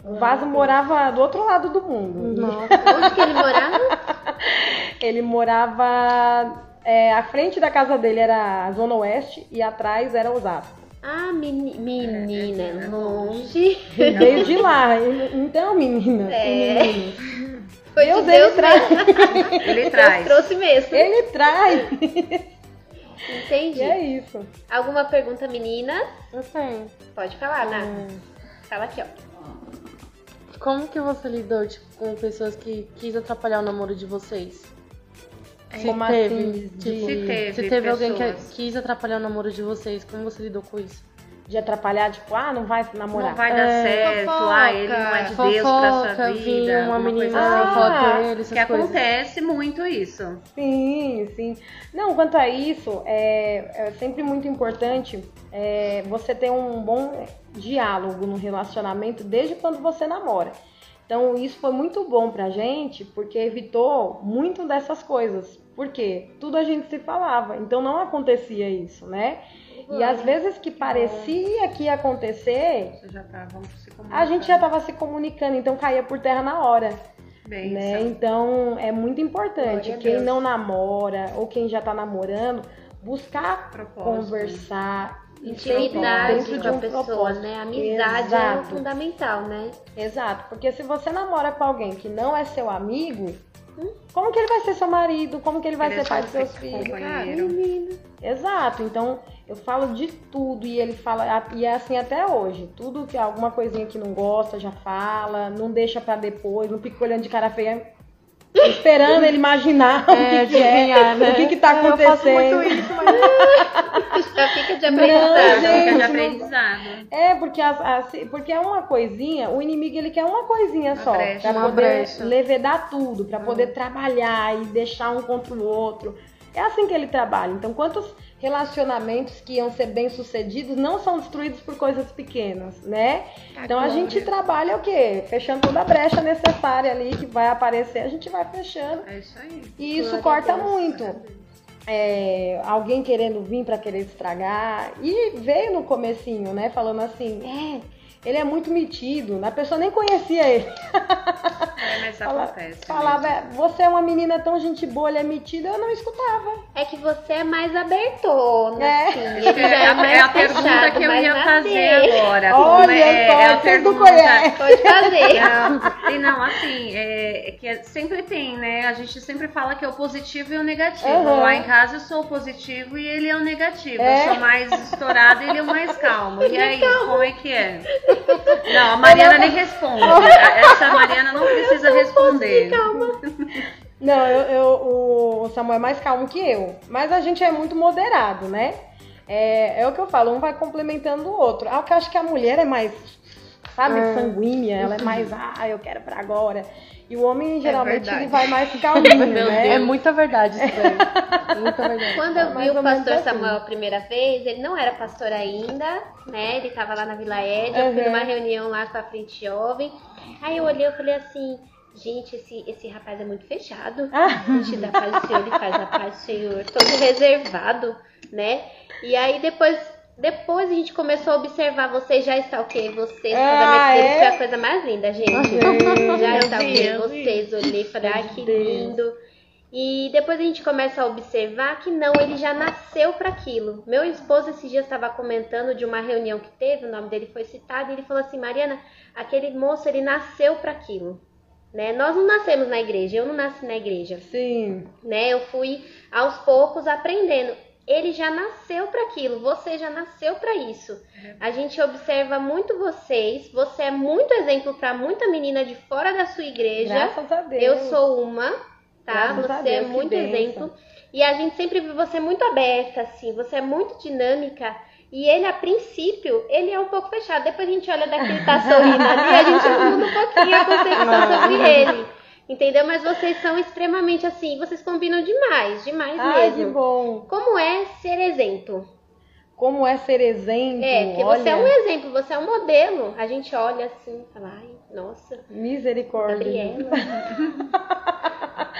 O vaso morava do outro lado do mundo. Nossa, onde que ele morava? ele morava é, a frente da casa dele era a Zona Oeste e atrás era Osasco. Ah, meni menina, é, longe. Veio de lá. Então, menina. É. Foi Deus, de Deus ele traz. ele traz. Deus trouxe mesmo. Ele traz. Entendi. E é isso. Alguma pergunta, menina? Eu tenho. Pode falar, Nath. Hum. Fala aqui, ó. Como que você lidou tipo, com pessoas que quis atrapalhar o namoro de vocês? Se como teve, assim, de... se teve, se teve alguém que quis atrapalhar o namoro de vocês, como você lidou com isso? De atrapalhar, tipo, ah, não vai namorar. Não vai dar é, certo, fofoca, ah, ele não é de fofoca, Deus pra sua vida. Uma, uma menina assim. ah, ele, essas que coisas. acontece muito isso. Sim, sim. Não, quanto a isso, é, é sempre muito importante é, você ter um bom diálogo no relacionamento desde quando você namora. Então, isso foi muito bom pra gente, porque evitou muito dessas coisas. Porque tudo a gente se falava, então não acontecia isso, né? E às vezes que parecia que ia acontecer, a gente já estava se comunicando, então caía por terra na hora. Bem, né? Então é muito importante quem não namora ou quem já está namorando buscar Propósito. conversar, intimidade com a um pessoa, propósito. né? Amizade Exato. é fundamental, né? Exato, porque se você namora com alguém que não é seu amigo, como que ele vai ser seu marido? Como que ele vai ele ser pai dos seus filhos? Exato. Então, eu falo de tudo e ele fala, e é assim até hoje. Tudo que alguma coisinha que não gosta, já fala, não deixa para depois, não fica olhando de cara feia esperando ele imaginar é, o que, que é, né? o que, que tá acontecendo. Eu faço muito isso, mas já fica de aprendizado. Não, gente, fica de aprendizado. É, porque, as, as, porque é uma coisinha, o inimigo ele quer uma coisinha uma só. Brecha, pra poder brecha. levedar tudo, para poder hum. trabalhar e deixar um contra o outro. É assim que ele trabalha. Então, quantos relacionamentos que iam ser bem sucedidos não são destruídos por coisas pequenas, né? Então a gente trabalha o quê? Fechando toda a brecha necessária ali que vai aparecer, a gente vai fechando. É isso aí. E isso corta muito. É, alguém querendo vir para querer estragar e veio no comecinho, né? Falando assim, é, ele é muito metido, a pessoa nem conhecia ele. É, mas Fala, acontece. Falava, mesmo. você é uma menina tão gente boa, ele é metido, eu não escutava. É que você é mais abertona, é. assim. Ele é, é, mais é a fechado, pergunta que eu ia fazer agora. Olha, é, é a pergunta... Pode fazer. Não, e não, assim, é, é que sempre tem, né? A gente sempre fala que é o positivo e o negativo. Uhum. Lá em casa eu sou o positivo e ele é o negativo. Eu sou mais estourada e ele é o mais calmo. E aí, como é que é? Não, a Mariana nem responde. Essa Mariana não precisa responder. Não, eu, eu, o Samuel é mais calmo que eu. Mas a gente é muito moderado, né? É, é o que eu falo, um vai complementando o outro. Ah, eu acho que a mulher é mais, sabe, é. sanguínea, ela é mais, ah, eu quero pra agora. E o homem, é geralmente, é ele vai mais calminho, né? É muita verdade isso daí. muita verdade. Quando eu vi o pastor assim. Samuel a primeira vez, ele não era pastor ainda, né? Ele tava lá na Vila Ed, eu fui numa reunião lá com a Frente Jovem. Aí eu olhei e falei assim, gente, esse, esse rapaz é muito fechado. Ah. Gente, da paz do Senhor, ele faz a paz do Senhor, todo reservado, né? E aí depois depois a gente começou a observar, você já está o quê? Vocês, ah, é? foi a coisa mais linda, gente. já está o quê? Vocês, olhei, falei, ai que lindo. E depois a gente começa a observar que não, ele já nasceu para aquilo. Meu esposo esses dias estava comentando de uma reunião que teve, o nome dele foi citado, e ele falou assim: Mariana, aquele moço ele nasceu para aquilo. Né? Nós não nascemos na igreja, eu não nasci na igreja. Sim. Né? Eu fui aos poucos aprendendo ele já nasceu para aquilo, você já nasceu para isso. A gente observa muito vocês, você é muito exemplo para muita menina de fora da sua igreja. Graças a Deus. Eu sou uma, tá? Graças você é Deus, é muito exemplo. E a gente sempre vê você muito aberta, assim, você é muito dinâmica. E ele, a princípio, ele é um pouco fechado. Depois a gente olha daqui, ele tá sorrindo ali, a gente muda um pouquinho a concepção sobre ele. Entendeu? Mas vocês são extremamente assim, vocês combinam demais, demais Ai, mesmo. Que bom. Como é ser exemplo? Como é ser exemplo? É, porque olha... você é um exemplo, você é um modelo. A gente olha assim e fala, ai, nossa. Misericórdia. Gabriela.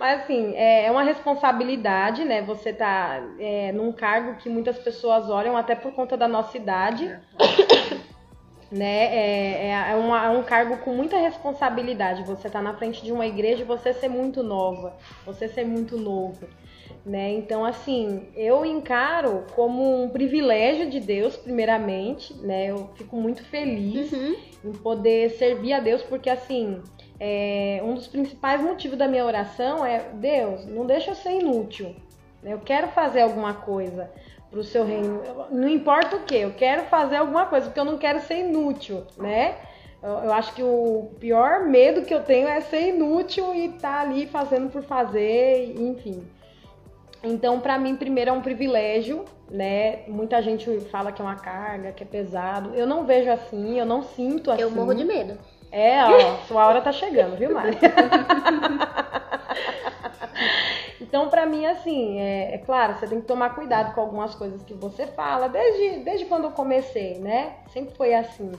Mas assim, é, é uma responsabilidade, né? Você tá é, num cargo que muitas pessoas olham até por conta da nossa idade. É né? É, é, é, uma, é, um cargo com muita responsabilidade. Você tá na frente de uma igreja e você ser muito nova, você ser muito novo, né? Então, assim, eu encaro como um privilégio de Deus, primeiramente, né? Eu fico muito feliz uhum. em poder servir a Deus, porque assim, é, um dos principais motivos da minha oração é Deus, não deixa eu ser inútil. Né? Eu quero fazer alguma coisa para o seu reino. Não importa o que, eu quero fazer alguma coisa, porque eu não quero ser inútil, né? Eu, eu acho que o pior medo que eu tenho é ser inútil e estar tá ali fazendo por fazer, enfim. Então, para mim, primeiro é um privilégio, né? Muita gente fala que é uma carga, que é pesado. Eu não vejo assim, eu não sinto assim. Eu morro de medo. É, ó, sua hora tá chegando, viu, Mari? então, para mim, assim, é, é, claro, você tem que tomar cuidado com algumas coisas que você fala, desde, desde quando eu comecei, né? Sempre foi assim.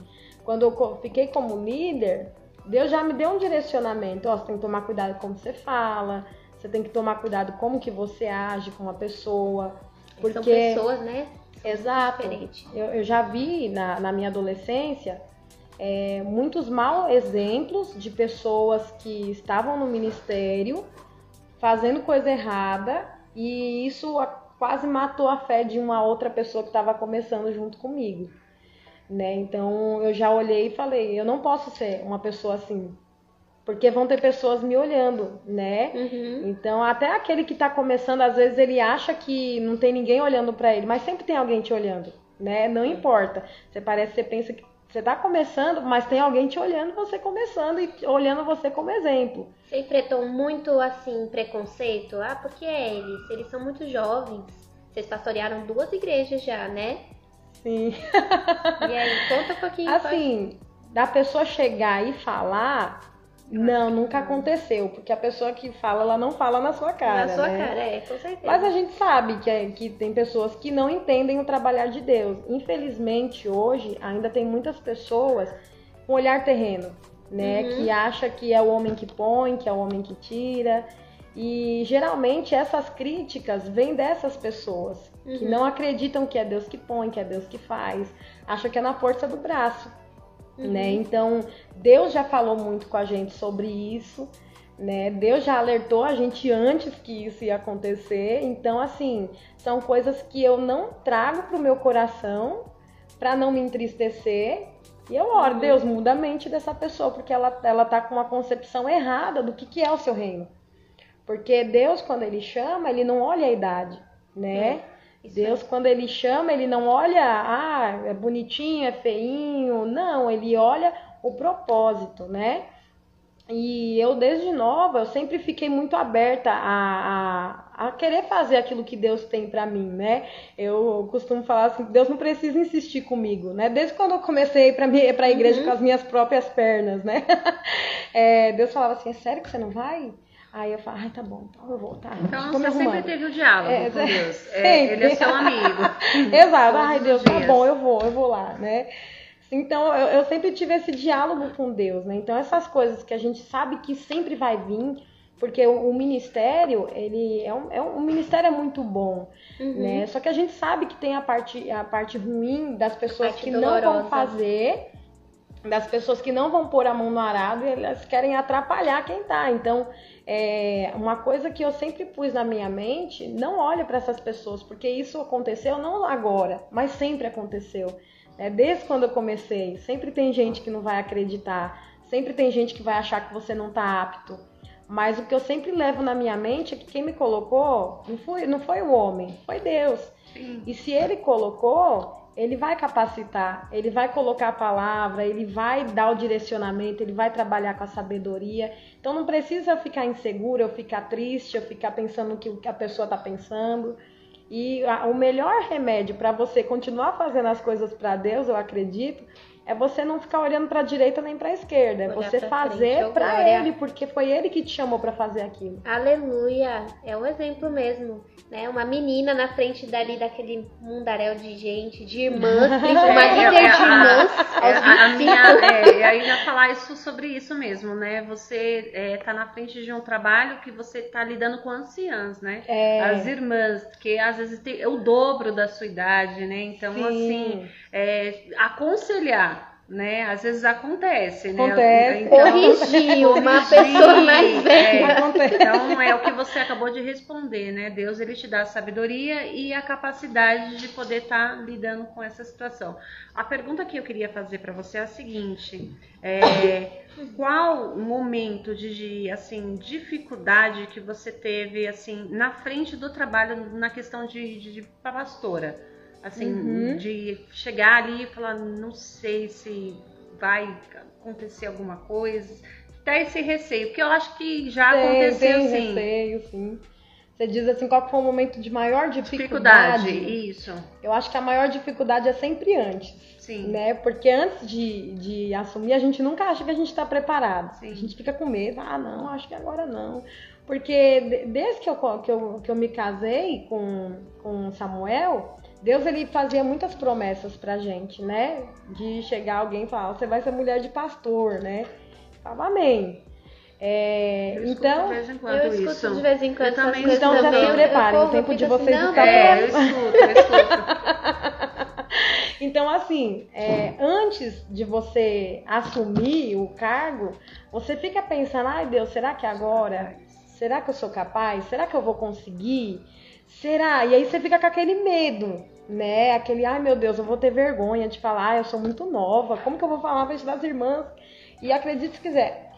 Quando eu fiquei como líder, Deus já me deu um direcionamento. Ó, você tem que tomar cuidado com como você fala, você tem que tomar cuidado como que você age com uma pessoa. Porque... São pessoas, né? Exato. Eu, eu, já vi na, na minha adolescência é, muitos maus exemplos de pessoas que estavam no ministério fazendo coisa errada e isso quase matou a fé de uma outra pessoa que estava começando junto comigo. Né? Então eu já olhei e falei, eu não posso ser uma pessoa assim, porque vão ter pessoas me olhando, né? Uhum. Então, até aquele que está começando, às vezes ele acha que não tem ninguém olhando para ele, mas sempre tem alguém te olhando, né? Não importa. Você parece, você pensa que você está começando, mas tem alguém te olhando você começando e olhando você como exemplo. Você enfrentou muito assim preconceito? Ah, porque é eles? Eles são muito jovens. Vocês pastorearam duas igrejas já, né? Sim. E aí, conta um pouquinho. Assim, pode... da pessoa chegar e falar, não, nunca aconteceu, porque a pessoa que fala, ela não fala na sua cara. Na sua né? cara, é, com certeza. Mas a gente sabe que, é, que tem pessoas que não entendem o trabalhar de Deus. Infelizmente, hoje, ainda tem muitas pessoas com olhar terreno, né? Uhum. Que acha que é o homem que põe, que é o homem que tira. E geralmente essas críticas vêm dessas pessoas uhum. que não acreditam que é Deus que põe, que é Deus que faz, acham que é na força do braço. Uhum. Né? Então, Deus já falou muito com a gente sobre isso, né? Deus já alertou a gente antes que isso ia acontecer. Então, assim, são coisas que eu não trago pro meu coração para não me entristecer. E eu oro, uhum. Deus, muda a mente dessa pessoa, porque ela, ela tá com uma concepção errada do que, que é o seu reino. Porque Deus, quando ele chama, ele não olha a idade, né? É. Deus, quando ele chama, ele não olha, ah, é bonitinho, é feinho. Não, ele olha o propósito, né? E eu, desde nova, eu sempre fiquei muito aberta a, a, a querer fazer aquilo que Deus tem para mim, né? Eu costumo falar assim, Deus não precisa insistir comigo, né? Desde quando eu comecei para a igreja uhum. com as minhas próprias pernas, né? É, Deus falava assim, é sério que você não vai? Aí eu falo, ai, tá bom, então eu vou, tá? Então você sempre teve o diálogo é, com Deus. É, ele é seu amigo. Exato, ai Deus, tá bom, eu vou, eu vou lá, né? Então eu, eu, sempre tive esse diálogo com Deus, né? Então essas coisas que a gente sabe que sempre vai vir, porque o, o ministério, ele é um, é um, ministério é muito bom, uhum. né? Só que a gente sabe que tem a parte, a parte ruim das pessoas que dolorosa. não vão fazer das pessoas que não vão pôr a mão no arado e elas querem atrapalhar quem tá. Então, é, uma coisa que eu sempre pus na minha mente, não olhe para essas pessoas, porque isso aconteceu não agora, mas sempre aconteceu. É, desde quando eu comecei, sempre tem gente que não vai acreditar, sempre tem gente que vai achar que você não tá apto. Mas o que eu sempre levo na minha mente é que quem me colocou não foi, não foi o homem, foi Deus. E se ele colocou, ele vai capacitar, ele vai colocar a palavra, ele vai dar o direcionamento, ele vai trabalhar com a sabedoria. Então não precisa ficar inseguro, eu ficar triste, eu ficar pensando no que a pessoa está pensando. E a, o melhor remédio para você continuar fazendo as coisas para Deus, eu acredito, é você não ficar olhando para a direita nem para a esquerda, é você fazer para ele, porque foi ele que te chamou para fazer aquilo. Aleluia, é um exemplo mesmo, né? Uma menina na frente dali daquele mundaréu de gente, de irmãs, uma é, líder de irmãs. É, a, a minha, é, eu ia falar isso sobre isso mesmo, né? Você é, tá na frente de um trabalho que você tá lidando com anciãs, né? É. As irmãs, que às vezes tem o dobro da sua idade, né? Então, Sim. assim, é, aconselhar né? Às vezes acontece, né? Acontece. Então, corrigir uma pessoa mais velha. É, então é o que você acabou de responder, né? Deus ele te dá a sabedoria e a capacidade de poder estar tá lidando com essa situação. A pergunta que eu queria fazer para você é a seguinte: é, qual o momento de, de assim dificuldade que você teve assim na frente do trabalho na questão de, de, de pastora? Assim, uhum. de chegar ali e falar, não sei se vai acontecer alguma coisa. Tá esse receio, porque eu acho que já tem, aconteceu tem sim. receio, sim. Você diz assim, qual foi o momento de maior dificuldade? Dificuldade, isso. Eu acho que a maior dificuldade é sempre antes. Sim. Né? Porque antes de, de assumir, a gente nunca acha que a gente está preparado. Sim. A gente fica com medo. Ah, não, acho que agora não. Porque desde que eu, que eu, que eu me casei com, com Samuel, Deus ele fazia muitas promessas pra gente, né? De chegar alguém e falar, você vai ser mulher de pastor, né? Falava amém. É, Eu então, de vez em quando Eu escuto isso. de vez em quando Eu também Então já também. se Eu- preparem, o tempo de assim, vocês não, está É, eu escuto, eu escuto. Então, assim, é, antes de você assumir o cargo, você fica pensando, ai Deus, será que agora? Será que eu sou capaz? Será que eu vou conseguir? Será? E aí você fica com aquele medo, né? Aquele, ai meu Deus, eu vou ter vergonha de falar, "Ai, eu sou muito nova, como que eu vou falar frente das irmãs? E acredite se quiser,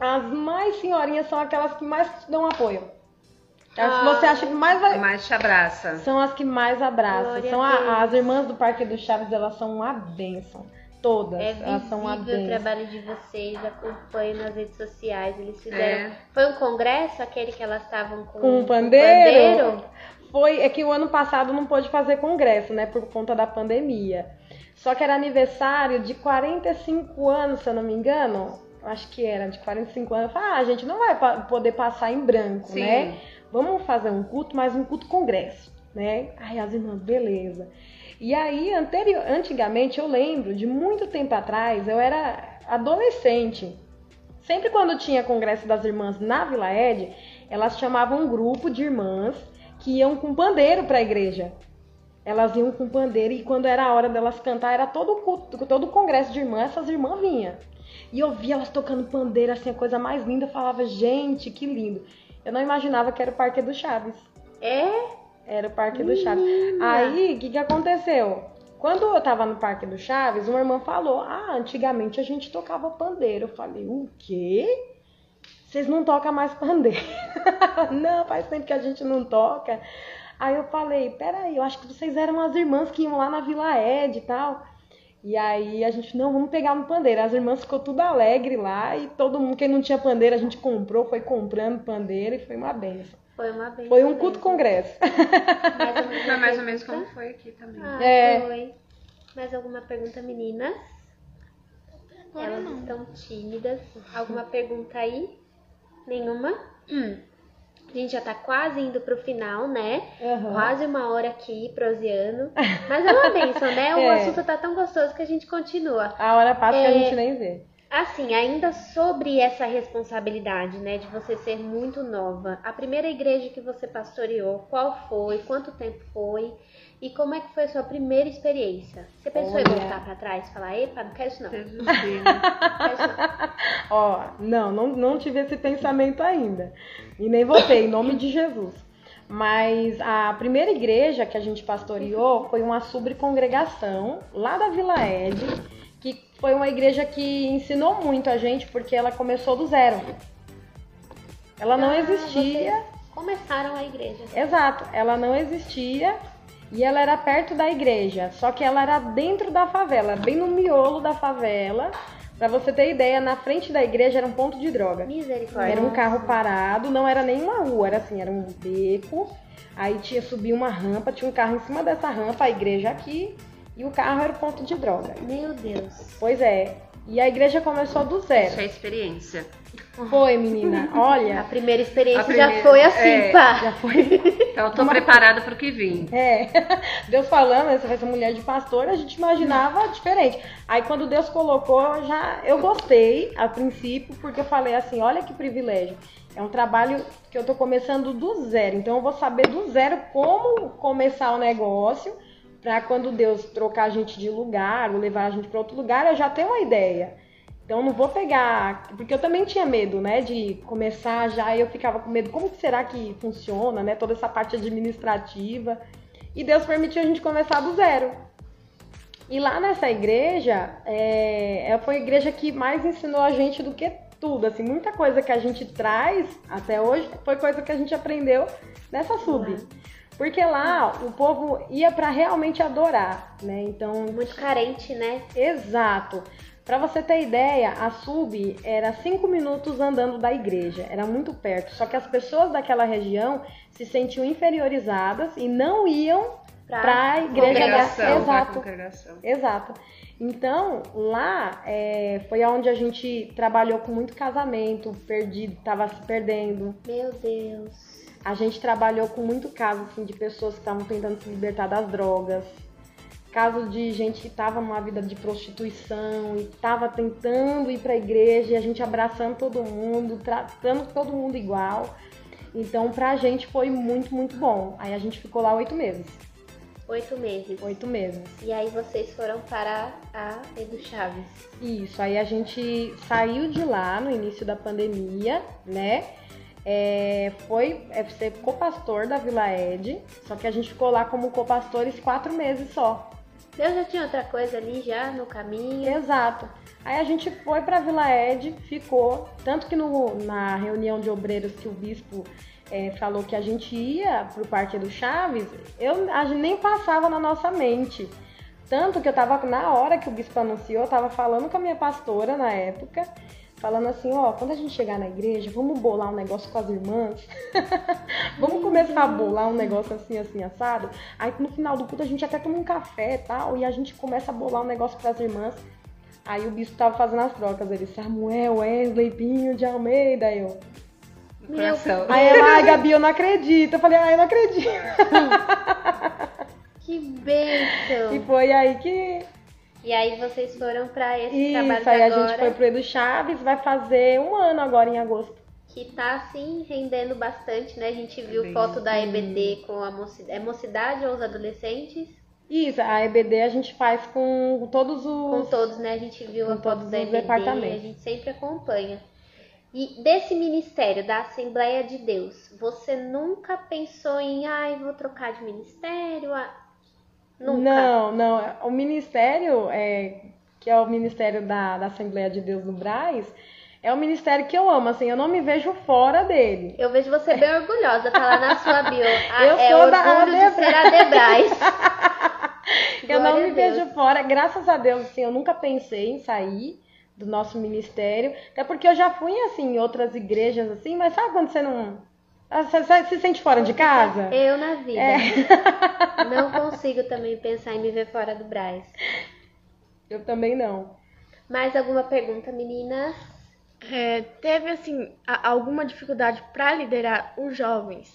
as mais senhorinhas são aquelas que mais te dão apoio. As que você acha que mais vai, Mais te abraça. são as que mais abraçam. Glória São a as irmãs do Parque do Chaves, elas são uma bênção. Todas. É elas são uma visível o bênção. trabalho de vocês, acompanho nas redes sociais. Eles fizeram. É. Foi um congresso, aquele que elas estavam com, Com o com pandeiro? pandeiro? Foi, é que o ano passado não pôde fazer congresso, né? Por conta da pandemia. Só que era aniversário de 45 anos, se eu não me engano. Acho que era de 45 anos. Eu falei, ah, a gente não vai poder passar em branco, Sim. né? Vamos fazer um culto, mas um culto congresso, né? Aí as irmãs, beleza. E aí, anterior, antigamente, eu lembro, de muito tempo atrás, eu era adolescente. Sempre quando tinha congresso das irmãs na Vila Ed, elas chamavam um grupo de irmãs que iam com pandeiro para a igreja. Elas iam com pandeiro e quando era a hora delas cantar, era todo o culto, todo o congresso de irmãs, essas irmãs vinham. E eu via elas tocando pandeiro, assim, a coisa mais linda. Eu falava, gente, que lindo. Eu não imaginava que era o Parque do Chaves. É? Era o Parque do Chaves. Aí, o que, que aconteceu? Quando eu tava no Parque do Chaves, uma irmã falou: Ah, antigamente a gente tocava pandeiro. Eu falei: O quê? Vocês não tocam mais pandeiro? não, faz tempo que a gente não toca. Aí eu falei: Peraí, eu acho que vocês eram as irmãs que iam lá na Vila Ed e tal. E aí a gente, não, vamos pegar no pandeiro. As irmãs ficou tudo alegre lá e todo mundo, quem não tinha pandeiro, a gente comprou, foi comprando pandeiro e foi uma benção. Foi uma benção. Foi um culto congresso. Mais Foi mais ou menos como foi aqui também. Ah, É. foi. Mais alguma pergunta, meninas? Agora Elas não. estão tímidas. Alguma pergunta aí? Nenhuma? Hum. A gente já tá quase indo pro final, né? Aham. Quase uma hora aqui, proseando. Mas é uma benção, né? O É. assunto tá tão gostoso que a gente continua. A hora passa que a É. gente nem vê. Assim, ainda sobre essa responsabilidade, né, de você ser muito nova. A primeira igreja que você pastoreou, qual foi? Quanto tempo foi? E como é que foi a sua primeira experiência? Você pensou em Olha. voltar pra trás e falar, epa, não quero isso não, não quero isso não. Ó, não, não, não tive esse pensamento ainda. E nem votei, em nome de Jesus. Mas a primeira igreja que a gente pastoreou foi uma subcongregação lá da Vila Ed, que foi uma igreja que ensinou muito a gente, porque ela começou do zero. Ela não Ah, existia. Começaram a igreja. Exato, ela não existia e ela era perto da igreja, só que ela era dentro da favela, bem no miolo da favela. Pra você ter ideia, na frente da igreja era um ponto de droga. Misericórdia. Era um carro parado, não era nem uma rua, era assim, era um beco. Aí tinha subir uma rampa, tinha um carro em cima dessa rampa, a igreja aqui, e o carro era o ponto de droga. Meu Deus. Pois é. E a igreja começou do Isso zero. é experiência. Foi, menina. A Olha, primeira experiência A primeira- já foi assim, é. pá. já foi. Então eu tô preparada pro que vim. É, Deus falando, você vai ser mulher de pastor, a gente imaginava diferente. Aí quando Deus colocou, já eu gostei a princípio, porque eu falei assim, olha que privilégio. É um trabalho que eu tô começando do zero, então eu vou saber do zero como começar o negócio, pra quando Deus trocar a gente de lugar, ou levar a gente para outro lugar, eu já tenho uma ideia. Então não vou pegar, porque eu também tinha medo, né, de começar já, e eu ficava com medo, como que será que funciona, né, toda essa parte administrativa. E Deus permitiu a gente começar do zero. E lá nessa igreja, é, é- foi a igreja que mais ensinou a gente do que tudo, assim, muita coisa que a gente traz até hoje foi coisa que a gente aprendeu nessa sub. Porque lá o povo ia para realmente adorar, né? Então, Muito carente, né? Exato. Para você ter ideia, a sub era cinco minutos andando da igreja, era muito perto. Só que as pessoas daquela região se sentiam inferiorizadas e não iam para a igreja da exato, exato. Então lá é, foi onde a gente trabalhou com muito casamento perdido, estava se perdendo. Meu Deus. A gente trabalhou com muito caso assim, de pessoas que estavam tentando se libertar das drogas. Caso de gente que estava numa vida de prostituição e estava tentando ir para a igreja e a gente abraçando todo mundo, tratando todo mundo igual. Então, pra gente foi muito, muito bom. Aí a gente ficou lá oito meses. Oito meses. Oito meses. E aí vocês foram para a Edu Chaves. Isso, aí a gente saiu de lá no início da pandemia, né? É, foi é, ser copastor da Vila Ed, só que a gente ficou lá como copastores quatro meses só. Deus já tinha outra coisa ali já no caminho. Exato. Aí a gente foi para Vila Ed, ficou, tanto que no, na reunião de obreiros que o bispo é, falou que a gente ia pro Parque do Chaves, eu, a gente nem passava na nossa mente. Tanto que eu tava, na hora que o bispo anunciou, eu tava falando com a minha pastora na época, falando assim, ó, quando a gente chegar na igreja, vamos bolar um negócio com as irmãs. vamos começar a bolar um negócio assim, assim, assado. Aí no final do culto a gente até toma um café e tal, e a gente começa a bolar um negócio para as irmãs. Aí o bispo tava fazendo as trocas, ele, Samuel, Wesley, Pinho de Almeida, eu, meu Aí ela, ai, Gabi, eu não acredito. Eu falei, ai, eu não acredito. que bênção. E foi aí que. E aí vocês foram pra esse Isso, trabalho aí agora. a gente foi pro Edu Chaves, vai fazer um ano agora em agosto. Que tá assim rendendo bastante, né? A gente viu Bem, foto da EBD com a mocidade. É mocidade ou os adolescentes? Isso, a EBD a gente faz com todos os. Com todos, né? A gente viu a foto da EBD, a gente sempre acompanha. E desse ministério, da Assembleia de Deus, você nunca pensou em, ai, vou trocar de ministério? Nunca? Não, não. O ministério, é, que é o ministério da, da Assembleia de Deus no Braz, é um ministério que eu amo, assim, eu não me vejo fora dele. Eu vejo você bem orgulhosa, tá lá na sua bio. Ah, eu é sou da de ser Adebrais. eu não me vejo fora, graças a Deus, assim, eu nunca pensei em sair do nosso ministério. Até porque eu já fui assim em outras igrejas assim, mas sabe quando você não você se sente fora de casa? Eu na vida. É. Não consigo também pensar em me ver fora do Braz. Eu também não. Mais alguma pergunta, meninas? É, teve assim alguma dificuldade para liderar os jovens?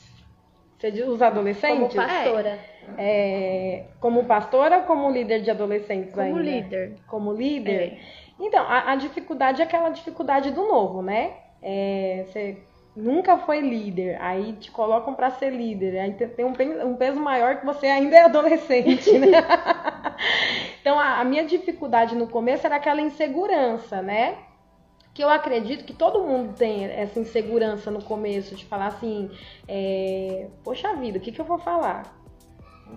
Você diz os adolescentes? Como pastora. É, como pastora ou como líder de adolescentes como ainda? líder. Como líder? É. Então, a, a, dificuldade é aquela dificuldade do novo, né? É, você nunca foi líder, aí te colocam para ser líder, aí tem um, peso maior que você ainda é adolescente, né? então, a, a minha dificuldade no começo era aquela insegurança, né? que eu acredito que todo mundo tem essa insegurança no começo de falar assim, é, poxa vida, o que, que eu vou falar?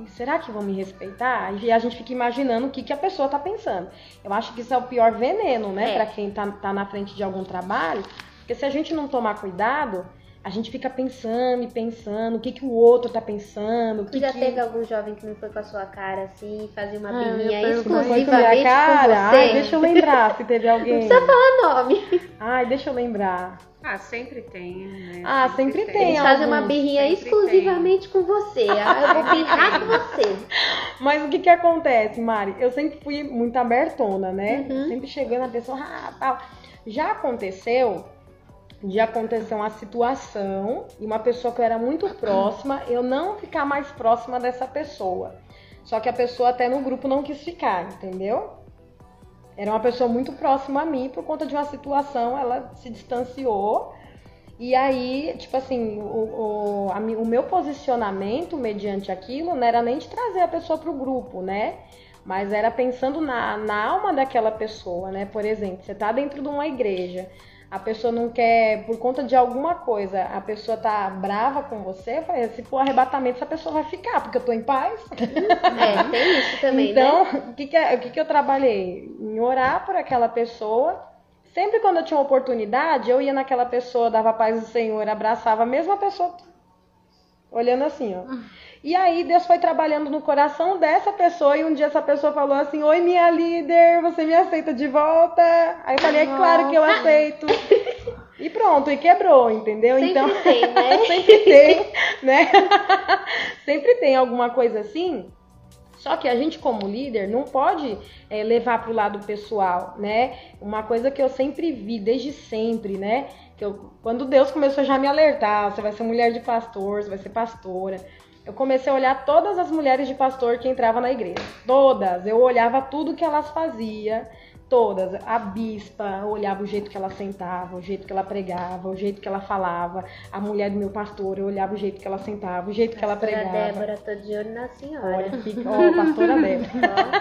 será que vão me respeitar? E a gente fica imaginando o que, que a pessoa tá pensando. Eu acho que isso é o pior veneno, né, é. para quem tá, tá na frente de algum trabalho, porque se a gente não tomar cuidado, a gente fica pensando e pensando o que, que o outro tá pensando. Que já que... teve algum jovem que não foi com a sua cara assim, fazia uma ah, birrinha exclusivamente com, a cara? com você? Ai, deixa eu lembrar se teve alguém. Não precisa falar nome. Ai, deixa eu lembrar. Ah, sempre tem, né? Ah, sempre, sempre tem. Eles fazem uma birrinha sempre exclusivamente tem. com você. Ah, eu vou birrar com você. Mas o que que acontece, Mari? Eu sempre fui muito abertona, né? Uhum. Sempre chegando a pessoa, ah, tal. Já aconteceu de acontecer uma situação e uma pessoa que eu era muito próxima, eu não ficar mais próxima dessa pessoa. Só que a pessoa até no grupo não quis ficar, entendeu? Era uma pessoa muito próxima a mim, por conta de uma situação, ela se distanciou. E aí, tipo assim, o, o, a, o meu posicionamento mediante aquilo não era nem de trazer a pessoa para o grupo, né? Mas era pensando na, na alma daquela pessoa, né? Por exemplo, você tá dentro de uma igreja, a pessoa não quer, por conta de alguma coisa, a pessoa tá brava com você, se for arrebatamento, essa pessoa vai ficar, porque eu tô em paz. É, tem isso também, então, né? Então, o que que, o que que eu trabalhei? Em orar por aquela pessoa. Sempre quando eu tinha oportunidade, eu ia naquela pessoa, dava paz do Senhor, abraçava a mesma pessoa olhando assim, ó. E aí Deus foi trabalhando no coração dessa pessoa e um dia essa pessoa falou assim: "Oi, minha líder, você me aceita de volta?" Aí eu falei: "É claro que eu aceito." E pronto, e quebrou, entendeu? Sempre então, tem, né? sempre tem, né? sempre tem alguma coisa assim. Só que a gente, como líder, não pode é, levar para o lado pessoal, né? Uma coisa que eu sempre vi, desde sempre, né? Que eu, quando Deus começou já a me alertar, você vai ser mulher de pastor, você vai ser pastora. Eu comecei a olhar todas as mulheres de pastor que entravam na igreja. Todas. Eu olhava tudo que elas faziam todas. A bispa, eu olhava o jeito que ela sentava, o jeito que ela pregava, o jeito que ela falava. A mulher do meu pastor, eu olhava o jeito que ela sentava, o jeito pastora que ela pregava. Débora, tô de olho na senhora. Olha, fica, ó, pastora Débora.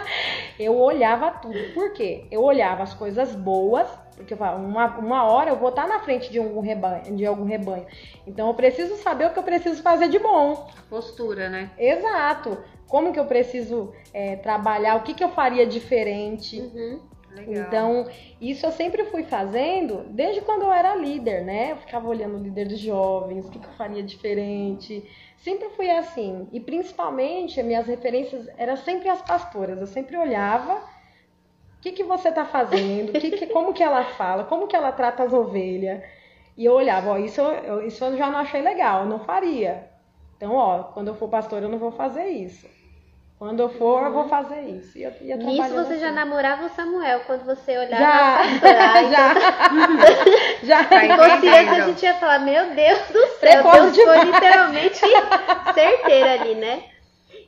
eu olhava tudo. Por quê? Eu olhava as coisas boas, porque uma, uma hora eu vou estar na frente de algum rebanho, de algum rebanho. Então eu preciso saber o que eu preciso fazer de bom. Postura, né? Exato. Como que eu preciso é, trabalhar, o que, que eu faria diferente. Uhum. Legal. Então, isso eu sempre fui fazendo desde quando eu era líder, né? Eu ficava olhando o líder dos jovens, o que, que eu faria diferente. Sempre fui assim. E principalmente, as minhas referências eram sempre as pastoras. Eu sempre olhava o que, que você está fazendo, que que, como que ela fala, como que ela trata as ovelhas. E eu olhava, ó, isso, eu, isso eu já não achei legal, eu não faria. Então, ó, quando eu for pastor, eu não vou fazer isso. Quando eu for, eu vou fazer isso. E eu ia Nisso você assim. já namorava o Samuel, quando você olhava Já, pra já, já. Tá Se fosse a gente ia falar, meu Deus do céu, Precoce Deus foi literalmente certeira ali, né?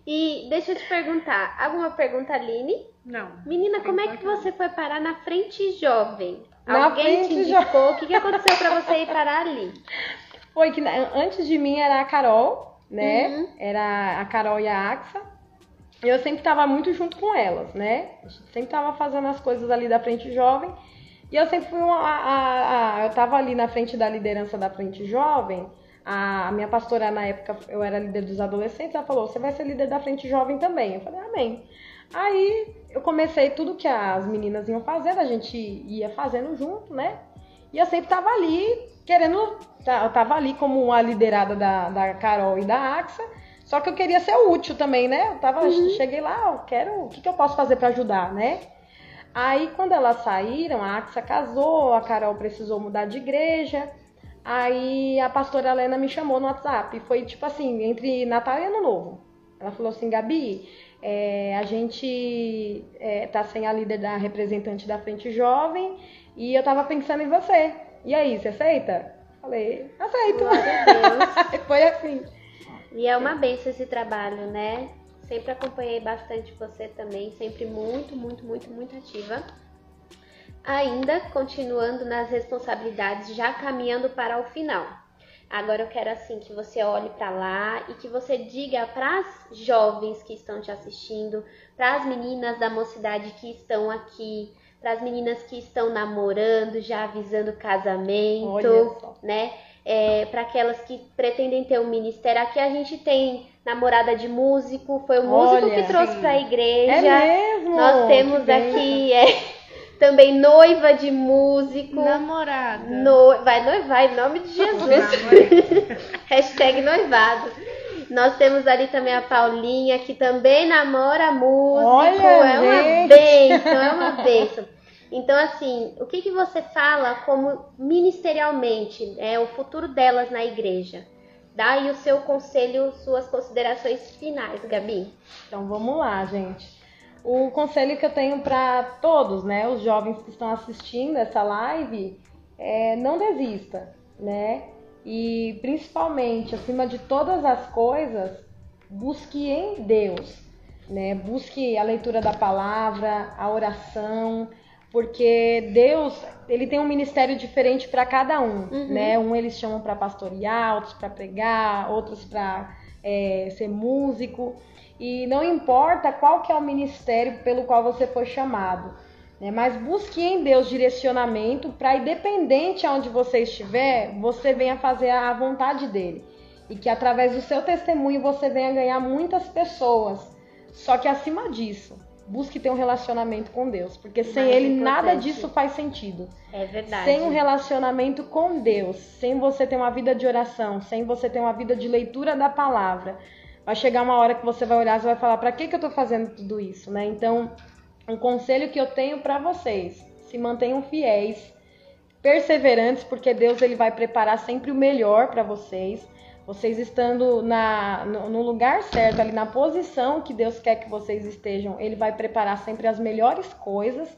E deixa eu te perguntar, alguma pergunta, Aline? Não. Menina, como é que você foi parar na frente jovem? Na Alguém te frente indicou? O que, que aconteceu pra você ir parar ali? Foi que antes de mim era a Carol, né? Uhum. Era a Carol e a Axa. E eu sempre tava muito junto com elas, né? A gente sempre tava fazendo as coisas ali da frente jovem. E eu sempre fui uma. a- a- a- eu tava ali na frente da liderança da frente jovem. A, a minha pastora, na época, eu era líder dos adolescentes, ela falou: você vai ser líder da frente jovem também. Eu falei, amém. Aí eu comecei tudo que as meninas iam fazendo, a gente ia fazendo junto, né? E eu sempre tava ali querendo. Eu tava ali como uma liderada da, da Carol e da Axa. Só que eu queria ser útil também, né? Eu tava, cheguei lá, eu quero. O que, que eu posso fazer para ajudar, né? Aí quando elas saíram, a Axa casou, a Carol precisou mudar de igreja. Aí a pastora Helena me chamou no WhatsApp. Foi tipo assim, entre Natal e Ano Novo. Ela falou assim, Gabi, é, a gente é, tá sem a líder da representante da Frente Jovem e eu tava pensando em você. E aí, você aceita? Falei, aceito. Foi assim. E é uma benção esse trabalho, né? Sempre acompanhei bastante você também, sempre muito, muito, muito, muito ativa. Ainda continuando nas responsabilidades, já caminhando para o final. Agora eu quero assim que você olhe para lá e que você diga para as jovens que estão te assistindo, para as meninas da mocidade que estão aqui, para as meninas que estão namorando, já avisando casamento, né? É, para aquelas que pretendem ter um ministério. Aqui a gente tem namorada de músico, foi o músico Olha, que trouxe para a igreja. É mesmo? Nós temos aqui é, também noiva de músico. Namorada. No- vai noivar em nome de Jesus. Hashtag noivado. Nós temos ali também a Paulinha, que também namora músico. Olha, é uma bênção, é uma bênção. Então, assim, o que, que você fala como ministerialmente, é o futuro delas na igreja? Dá aí o seu conselho, suas considerações finais, Gabi. Então vamos lá, gente. O conselho que eu tenho para todos, né, os jovens que estão assistindo essa live, é não desista, né? E principalmente, acima de todas as coisas, busque em Deus, né? Busque a leitura da palavra, a oração, porque Deus, ele tem um ministério diferente para cada um, né? Um eles chamam para pastorear, outros para pregar, outros para ser músico. E não importa qual que é o ministério pelo qual você foi chamado, né? Mas busque em Deus direcionamento para, independente aonde você estiver, você venha fazer a vontade dele. E que através do seu testemunho você venha ganhar muitas pessoas. Só que acima disso, busque ter um relacionamento com Deus, porque sem Ele importante. nada disso faz sentido. É verdade. Sem um relacionamento com Deus, sem você ter uma vida de oração, sem você ter uma vida de leitura da palavra, vai chegar uma hora que você vai olhar e vai falar: para que que eu estou fazendo tudo isso, né? Então, um conselho que eu tenho para vocês: se mantenham fiéis, perseverantes, porque Deus ele vai preparar sempre o melhor para vocês. Vocês estando na, no, no, lugar certo, ali na posição que Deus quer que vocês estejam, Ele vai preparar sempre as melhores coisas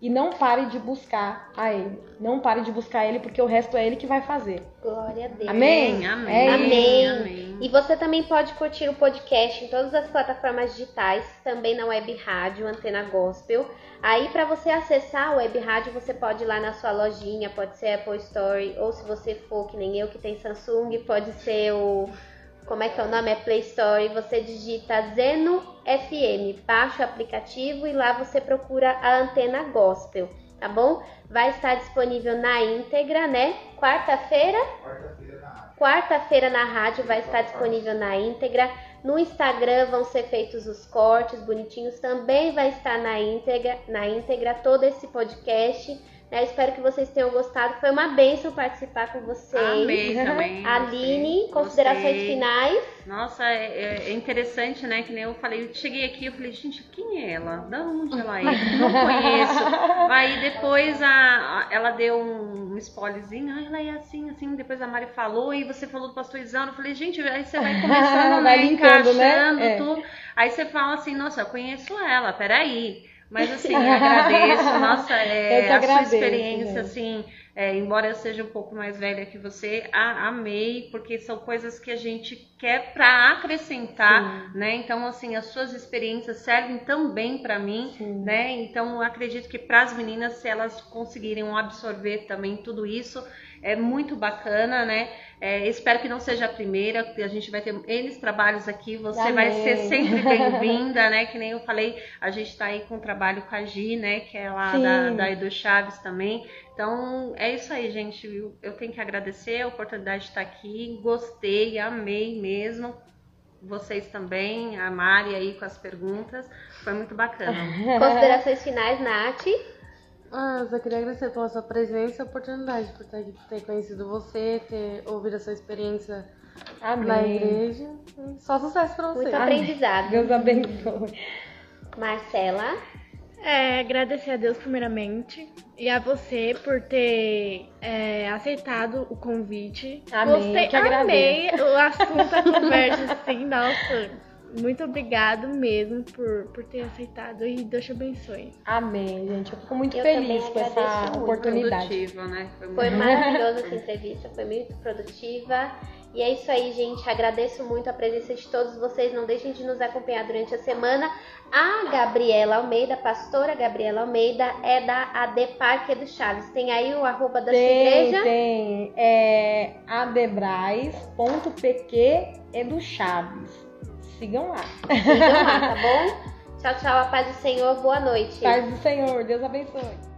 e não pare de buscar a Ele. Não pare de buscar Ele, porque o resto é Ele que vai fazer. Glória a Deus. Amém? Amém. É amém. amém. E você também pode curtir o podcast em todas as plataformas digitais, também na Web Rádio Antena Gospel. Aí, para você acessar a Web Rádio, você pode ir lá na sua lojinha, pode ser Apple Store, ou se você for que nem eu que tem Samsung, pode ser o como é que é o nome? É Play Store. Você digita Zeno FM, baixa o aplicativo e lá você procura a antena gospel, tá bom? Vai estar disponível na íntegra, né? Quarta-feira? Quarta-feira na rádio. Quarta-feira na rádio vai estar disponível na íntegra. No Instagram vão ser feitos os cortes bonitinhos. Também vai estar na íntegra, na íntegra todo esse podcast. Né? espero que vocês tenham gostado. Foi uma bênção participar com vocês. Amei também. Aline, gostei. considerações gostei. finais. Nossa, é, é, é, interessante, né? Que nem eu falei, eu cheguei aqui, eu falei, gente, quem é ela? Da onde ela é? Não conheço. Aí depois a, a, ela deu um, um spoilerzinho, ah, ela é assim, assim. Depois a Mari falou, e você falou do pastor Isano. Eu falei, gente, aí você vai começando, vai né, né? encaixando né? tudo. Aí você fala assim, nossa, eu conheço ela, peraí. Mas assim, agradeço, nossa, é, a agradeço, sua experiência, gente. assim, é, embora eu seja um pouco mais velha que você, a, amei, porque são coisas que a gente quer para acrescentar, Sim. né? Então, assim, as suas experiências servem também para mim, Sim. né? Então, acredito que para as meninas, se elas conseguirem absorver também tudo isso, é muito bacana, né? É, espero que não seja a primeira, porque a gente vai ter N trabalhos aqui, você Amém. vai ser sempre bem-vinda, né? Que nem eu falei, a gente está aí com o trabalho com a Gi, né? Que é lá da, da Edu Chaves também. Então, é isso aí, gente. Eu, eu tenho que agradecer a oportunidade de estar aqui. Gostei, amei mesmo. Vocês também, a Mari aí com as perguntas. Foi muito bacana. Considerações finais, Nath? Ah, só queria agradecer pela sua presença e oportunidade por ter, ter conhecido você, ter ouvido a sua experiência Amém. na igreja. Só sucesso pra você. Muito aprendizado. Deus abençoe. Marcela? É, agradecer a Deus primeiramente e a você por ter é, aceitado o convite. Amém. Gostei, que amei o assunto, a conversa, assim, nossa muito obrigado mesmo por, por ter aceitado e Deus te abençoe. Amém, gente. Eu fico muito eu feliz com essa muito. oportunidade. Produtiva, né? Foi, foi maravilhosa essa entrevista, foi muito produtiva. E é isso aí, gente. Agradeço muito a presença de todos vocês. Não deixem de nos acompanhar durante a semana. A Gabriela Almeida, pastora Gabriela Almeida, é da AD Parque do Chaves. Tem aí o arroba da tem, sua igreja? Tem, é adebrais.pq do Chaves. Sigam lá. Sigam lá, tá bom? Tchau, tchau. A paz do Senhor. Boa noite. Paz do Senhor. Deus abençoe.